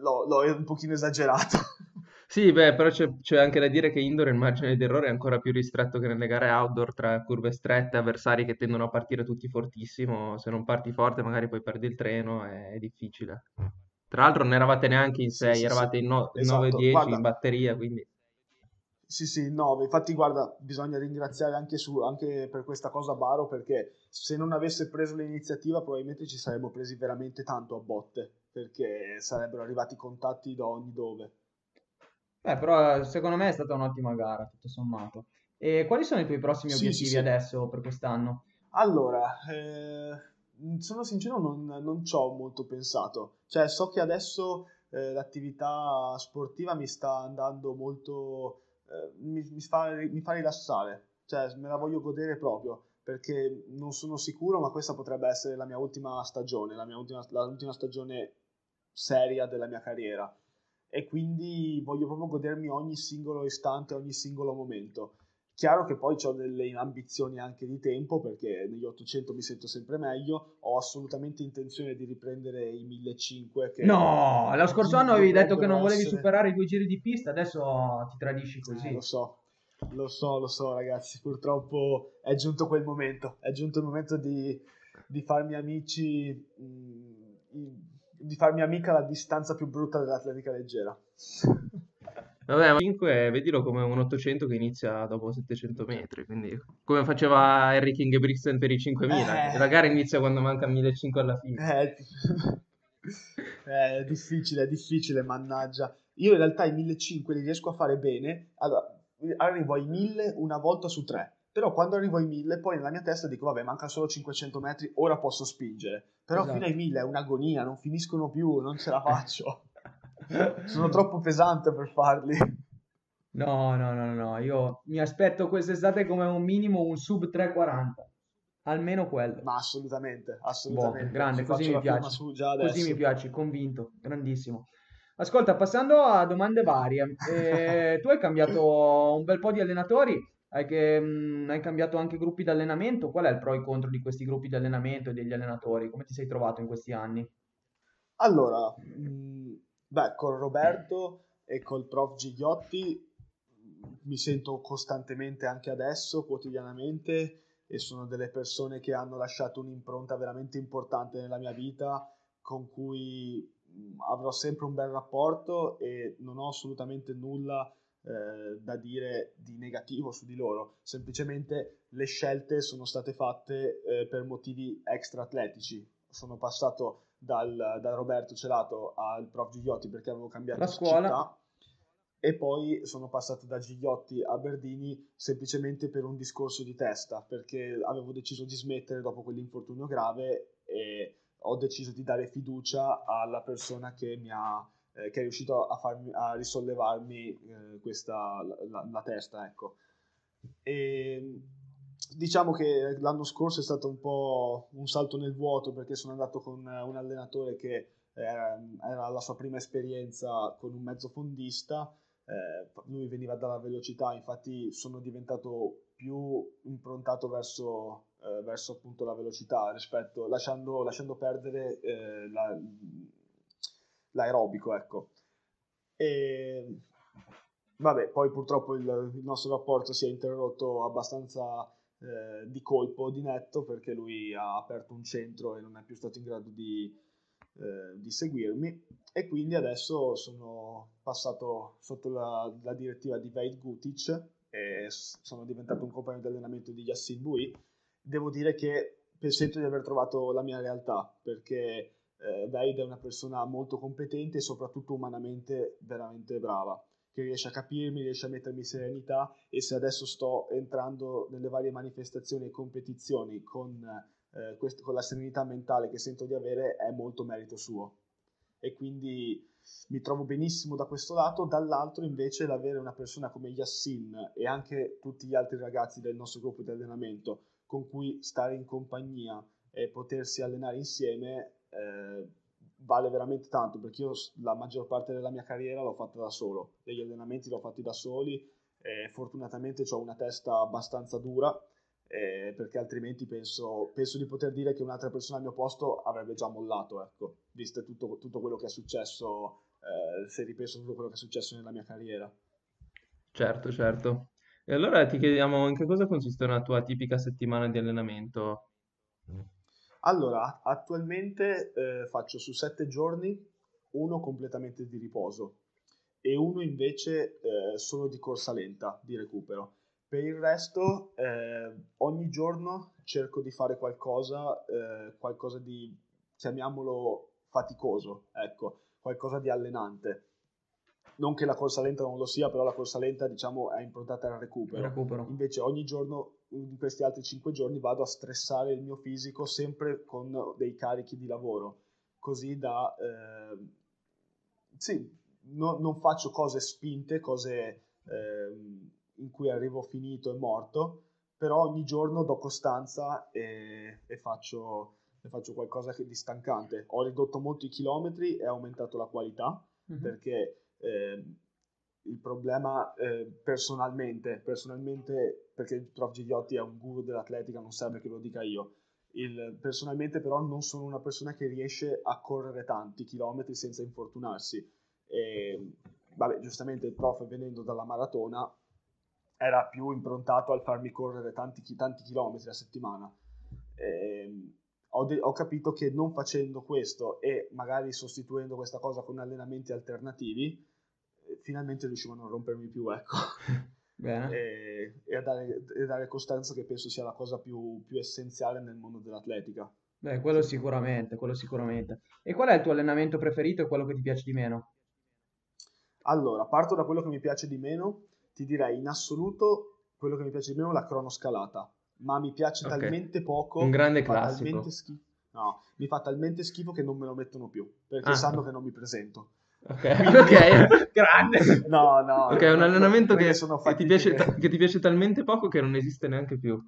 l'ho, l'ho un pochino esagerato. Sì, beh, però c'è, c'è anche da dire che indoor il margine di errore è ancora più ristretto che nelle gare outdoor tra curve strette, avversari che tendono a partire tutti fortissimo. Se non parti forte, magari poi perdi il treno, è, è difficile. Tra l'altro, non eravate neanche in 6, sì, sì, eravate sì. in, no, esatto. 9-10 in batteria, quindi. Sì, sì, 9. Infatti, guarda, bisogna ringraziare anche, su, anche per questa cosa Baro perché se non avesse preso l'iniziativa probabilmente ci saremmo presi veramente tanto a botte perché sarebbero arrivati contatti da ogni dove. Beh, però secondo me è stata un'ottima gara, tutto sommato. E quali sono i tuoi prossimi sì, obiettivi sì, sì. adesso per quest'anno? Allora, eh, sono sincero, non, non ci ho molto pensato. Cioè, so che adesso eh, l'attività sportiva mi sta andando molto... Eh, mi, mi, fa, mi fa rilassare. Cioè, me la voglio godere proprio perché non sono sicuro, ma questa potrebbe essere la mia ultima stagione, la mia ultima, l'ultima stagione seria della mia carriera e quindi voglio proprio godermi ogni singolo istante, ogni singolo momento. Chiaro che poi ho delle ambizioni anche di tempo perché negli 800 mi sento sempre meglio, ho assolutamente intenzione di riprendere i 1500 che No, lo scorso anno avevi detto che non volevi essere... superare i due giri di pista, adesso ti tradisci così. Eh, lo so, lo so, lo so ragazzi, purtroppo è giunto quel momento, è giunto il momento di, di farmi amici mm, di farmi amica la distanza più brutta dell'atletica leggera. Vabbè, ma 5 vedilo come un 800 che inizia dopo 700 metri, quindi come faceva Harry King e Brixton per i 5000, eh. la gara inizia quando manca 1500 alla fine. Eh. eh, è difficile, è difficile, mannaggia. Io in realtà i 1500 li riesco a fare bene, allora, arrivo ai 1000 una volta su tre però quando arrivo ai 1000 poi nella mia testa dico vabbè manca solo 500 metri, ora posso spingere, però esatto. fino ai 1000 è un'agonia, non finiscono più, non ce la faccio, sono troppo pesante per farli. No, no, no, no, io mi aspetto quest'estate come un minimo un sub 340, almeno quello. Ma assolutamente, assolutamente. Boh, grande, così mi piace, così mi piace, convinto, grandissimo. Ascolta, passando a domande varie, eh, tu hai cambiato un bel po' di allenatori, hai, che, mh, hai cambiato anche gruppi di allenamento. Qual è il pro e contro di questi gruppi di allenamento e degli allenatori? Come ti sei trovato in questi anni? Allora, mh, beh, con Roberto e col prof Gigliotti mi sento costantemente anche adesso, quotidianamente, e sono delle persone che hanno lasciato un'impronta veramente importante nella mia vita, con cui avrò sempre un bel rapporto e non ho assolutamente nulla eh, da dire di negativo su di loro, semplicemente le scelte sono state fatte eh, per motivi extra atletici. Sono passato dal, da Roberto Celato al prof Gigliotti perché avevo cambiato la scuola. città e poi sono passato da Gigliotti a Berdini semplicemente per un discorso di testa, perché avevo deciso di smettere dopo quell'infortunio grave e ho deciso di dare fiducia alla persona che mi ha eh, che è riuscito a, farmi, a risollevarmi eh, questa, la, la, testa. Ecco. E, diciamo che l'anno scorso è stato un po' un salto nel vuoto perché sono andato con un allenatore che era, era la sua prima esperienza con un mezzo fondista. Eh, lui veniva dalla velocità, infatti sono diventato più improntato verso, eh, verso appunto la velocità rispetto, lasciando, lasciando perdere eh, la, l'aerobico, ecco. E vabbè, poi purtroppo il, il, nostro rapporto si è interrotto abbastanza eh, di colpo, di netto, perché lui ha aperto un centro e non è più stato in grado di, eh, di seguirmi e quindi adesso sono passato sotto la, la direttiva di Vaid Gutic e sono diventato un compagno di allenamento di Yassin Bui. Devo dire che sento di aver trovato la mia realtà perché eh, Wade è una persona molto competente e soprattutto umanamente veramente brava, che riesce a capirmi, riesce a mettermi serenità e se adesso sto entrando nelle varie manifestazioni e competizioni con, eh, quest- con la serenità mentale che sento di avere è molto merito suo. E quindi mi trovo benissimo da questo lato, dall'altro invece l'avere una persona come Yassin e anche tutti gli altri ragazzi del nostro gruppo di allenamento con cui stare in compagnia e potersi allenare insieme eh, vale veramente tanto perché io la maggior parte della mia carriera l'ho fatta da solo, degli allenamenti l'ho fatti da soli e fortunatamente ho una testa abbastanza dura eh, perché altrimenti penso, penso, di poter dire che un'altra persona al mio posto avrebbe già mollato, ecco, visto tutto, tutto quello che è successo eh, se ripenso tutto quello che è successo nella mia carriera. Certo, certo. E allora ti chiediamo in che cosa consiste una tua tipica settimana di allenamento? Allora, attualmente eh, faccio su sette giorni uno completamente di riposo e uno invece eh, solo di corsa lenta, di recupero. Per il resto, eh, ogni giorno cerco di fare qualcosa, eh, qualcosa di, chiamiamolo faticoso, ecco, qualcosa di allenante. Non che la corsa lenta non lo sia, però la corsa lenta, diciamo, è improntata al recupero. recupero. Invece ogni giorno, in questi altri cinque giorni, vado a stressare il mio fisico sempre con dei carichi di lavoro, così da... Eh, sì, no, non faccio cose spinte, cose eh, in cui arrivo finito e morto, però ogni giorno do costanza e, e, faccio, e faccio, qualcosa di stancante. Ho ridotto molto i chilometri e aumentato la qualità, mm-hmm. perché eh, il problema eh, personalmente, personalmente, perché il prof Gigliotti è un guru dell'atletica, non serve che lo dica io, il, personalmente però non sono una persona che riesce a correre tanti chilometri senza infortunarsi e, vabbè, giustamente il prof venendo dalla maratona era più improntato al farmi correre tanti, tanti chilometri a settimana. E, ho, de- ho, capito che non facendo questo e magari sostituendo questa cosa con allenamenti alternativi, finalmente riuscivo a non rompermi più, ecco. e, e, a dare, e, dare, costanza che penso sia la cosa più, più essenziale nel mondo dell'atletica. Beh, quello sicuramente, quello sicuramente. E qual è il tuo allenamento preferito e quello che ti piace di meno? Allora, parto da quello che mi piace di meno, ti direi in assoluto quello che mi piace di meno è la cronoscalata, ma mi piace okay. talmente poco... Un grande classico. Schifo, no, mi fa talmente schifo che non me lo mettono più, perché ah. sanno che non mi presento. Ok, ok, grande. No, no. Ok, è un allenamento che, che, ti piace, che... ti piace, talmente poco che non esiste neanche più.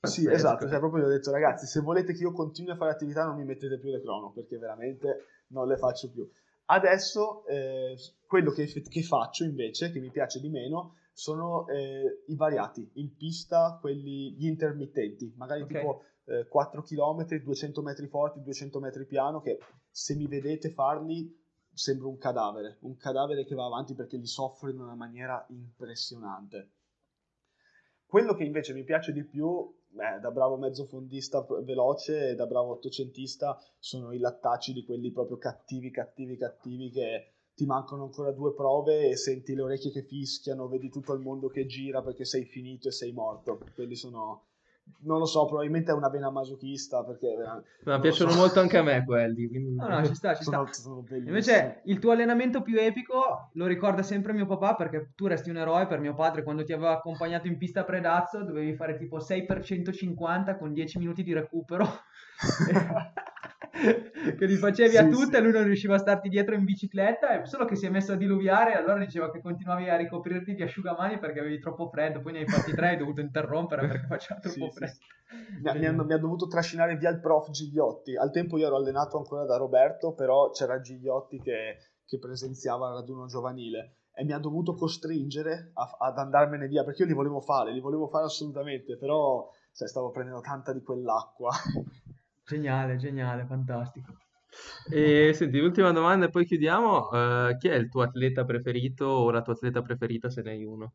Sì, esatto, cioè proprio gli ho detto ragazzi, se volete che io continui a fare attività non mi mettete più le crono, perché veramente non le faccio più. Adesso eh, quello che, che, faccio invece, che mi piace di meno, sono eh, i variati, in pista, quelli, gli intermittenti, magari okay. tipo eh, 4 km, 200 metri forti, 200 metri piano, che se mi vedete farli sembra un cadavere, un cadavere che va avanti perché li soffro in una maniera impressionante. Quello che invece mi piace di più beh, da bravo mezzofondista veloce e da bravo ottocentista sono i lattacci di quelli proprio cattivi, cattivi, cattivi che ti mancano ancora due prove e senti le orecchie che fischiano, vedi tutto il mondo che gira perché sei finito e sei morto. Quelli sono non lo so, probabilmente è una vena masochista perché... Ma piacciono so. molto anche a me quelli. Quindi... No, no, ci sta, ci sta. Sono, sono Invece il tuo allenamento più epico lo ricorda sempre mio papà perché tu resti un eroe per mio padre quando ti aveva accompagnato in pista a Predazzo dovevi fare tipo 6 x 150 con 10 minuti di recupero. che li facevi sì, a tutte e lui non riusciva a starti dietro in bicicletta, solo che si è messo a diluviare e allora diceva che continuavi a ricoprirti di asciugamani perché avevi troppo freddo, poi ne hai fatti tre e hai dovuto interrompere perché faceva troppo freddo. Mi, mi, hanno, mi, ha dovuto trascinare via il prof Gigliotti, al tempo io ero allenato ancora da Roberto, però c'era Gigliotti che, che presenziava al raduno giovanile e mi ha dovuto costringere a, ad andarmene via perché io li volevo fare, li volevo fare assolutamente, però cioè, stavo prendendo tanta di quell'acqua. Geniale, geniale, fantastico. E senti, ultima domanda e poi chiudiamo. Uh, chi è il tuo atleta preferito o la tua atleta preferita se ne hai uno?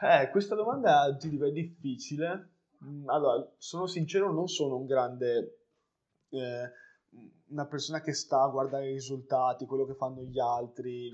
Eh, questa domanda ti dico è difficile. Mm, allora, sono sincero, non sono un grande... Eh, una persona che sta a guardare i risultati, quello che fanno gli altri.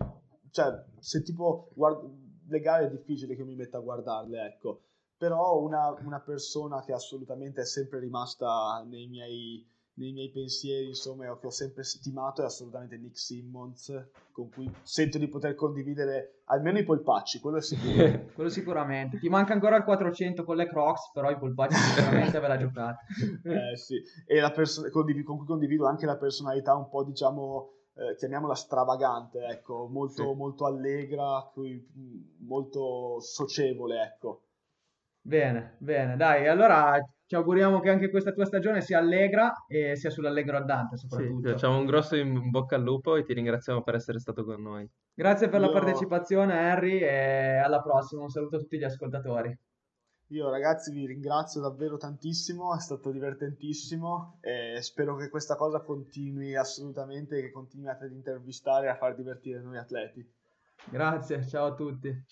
Cioè, se tipo guard- le gare è difficile che mi metta a guardarle, ecco però una, una, persona che assolutamente è sempre rimasta nei miei, nei miei pensieri, insomma, che ho sempre stimato è assolutamente Nick Simmons, con cui sento di poter condividere almeno i polpacci, quello è sicuro. quello sicuramente. Ti manca ancora il 400 con le Crocs, però i polpacci sicuramente ve la giocate. eh sì, e la perso- con cui condivido anche la personalità un po', diciamo, eh, chiamiamola stravagante, ecco, molto, sì. molto allegra, molto socievole, ecco. Bene, bene, dai, allora ci auguriamo che anche questa tua stagione sia allegra e sia sull'allegro andante soprattutto. Sì, facciamo un grosso in bocca al lupo e ti ringraziamo per essere stato con noi. Grazie per Io... la partecipazione Harry e alla prossima, un saluto a tutti gli ascoltatori. Io ragazzi vi ringrazio davvero tantissimo, è stato divertentissimo e spero che questa cosa continui assolutamente, che continuiate ad intervistare e a far divertire noi atleti. Grazie, ciao a tutti.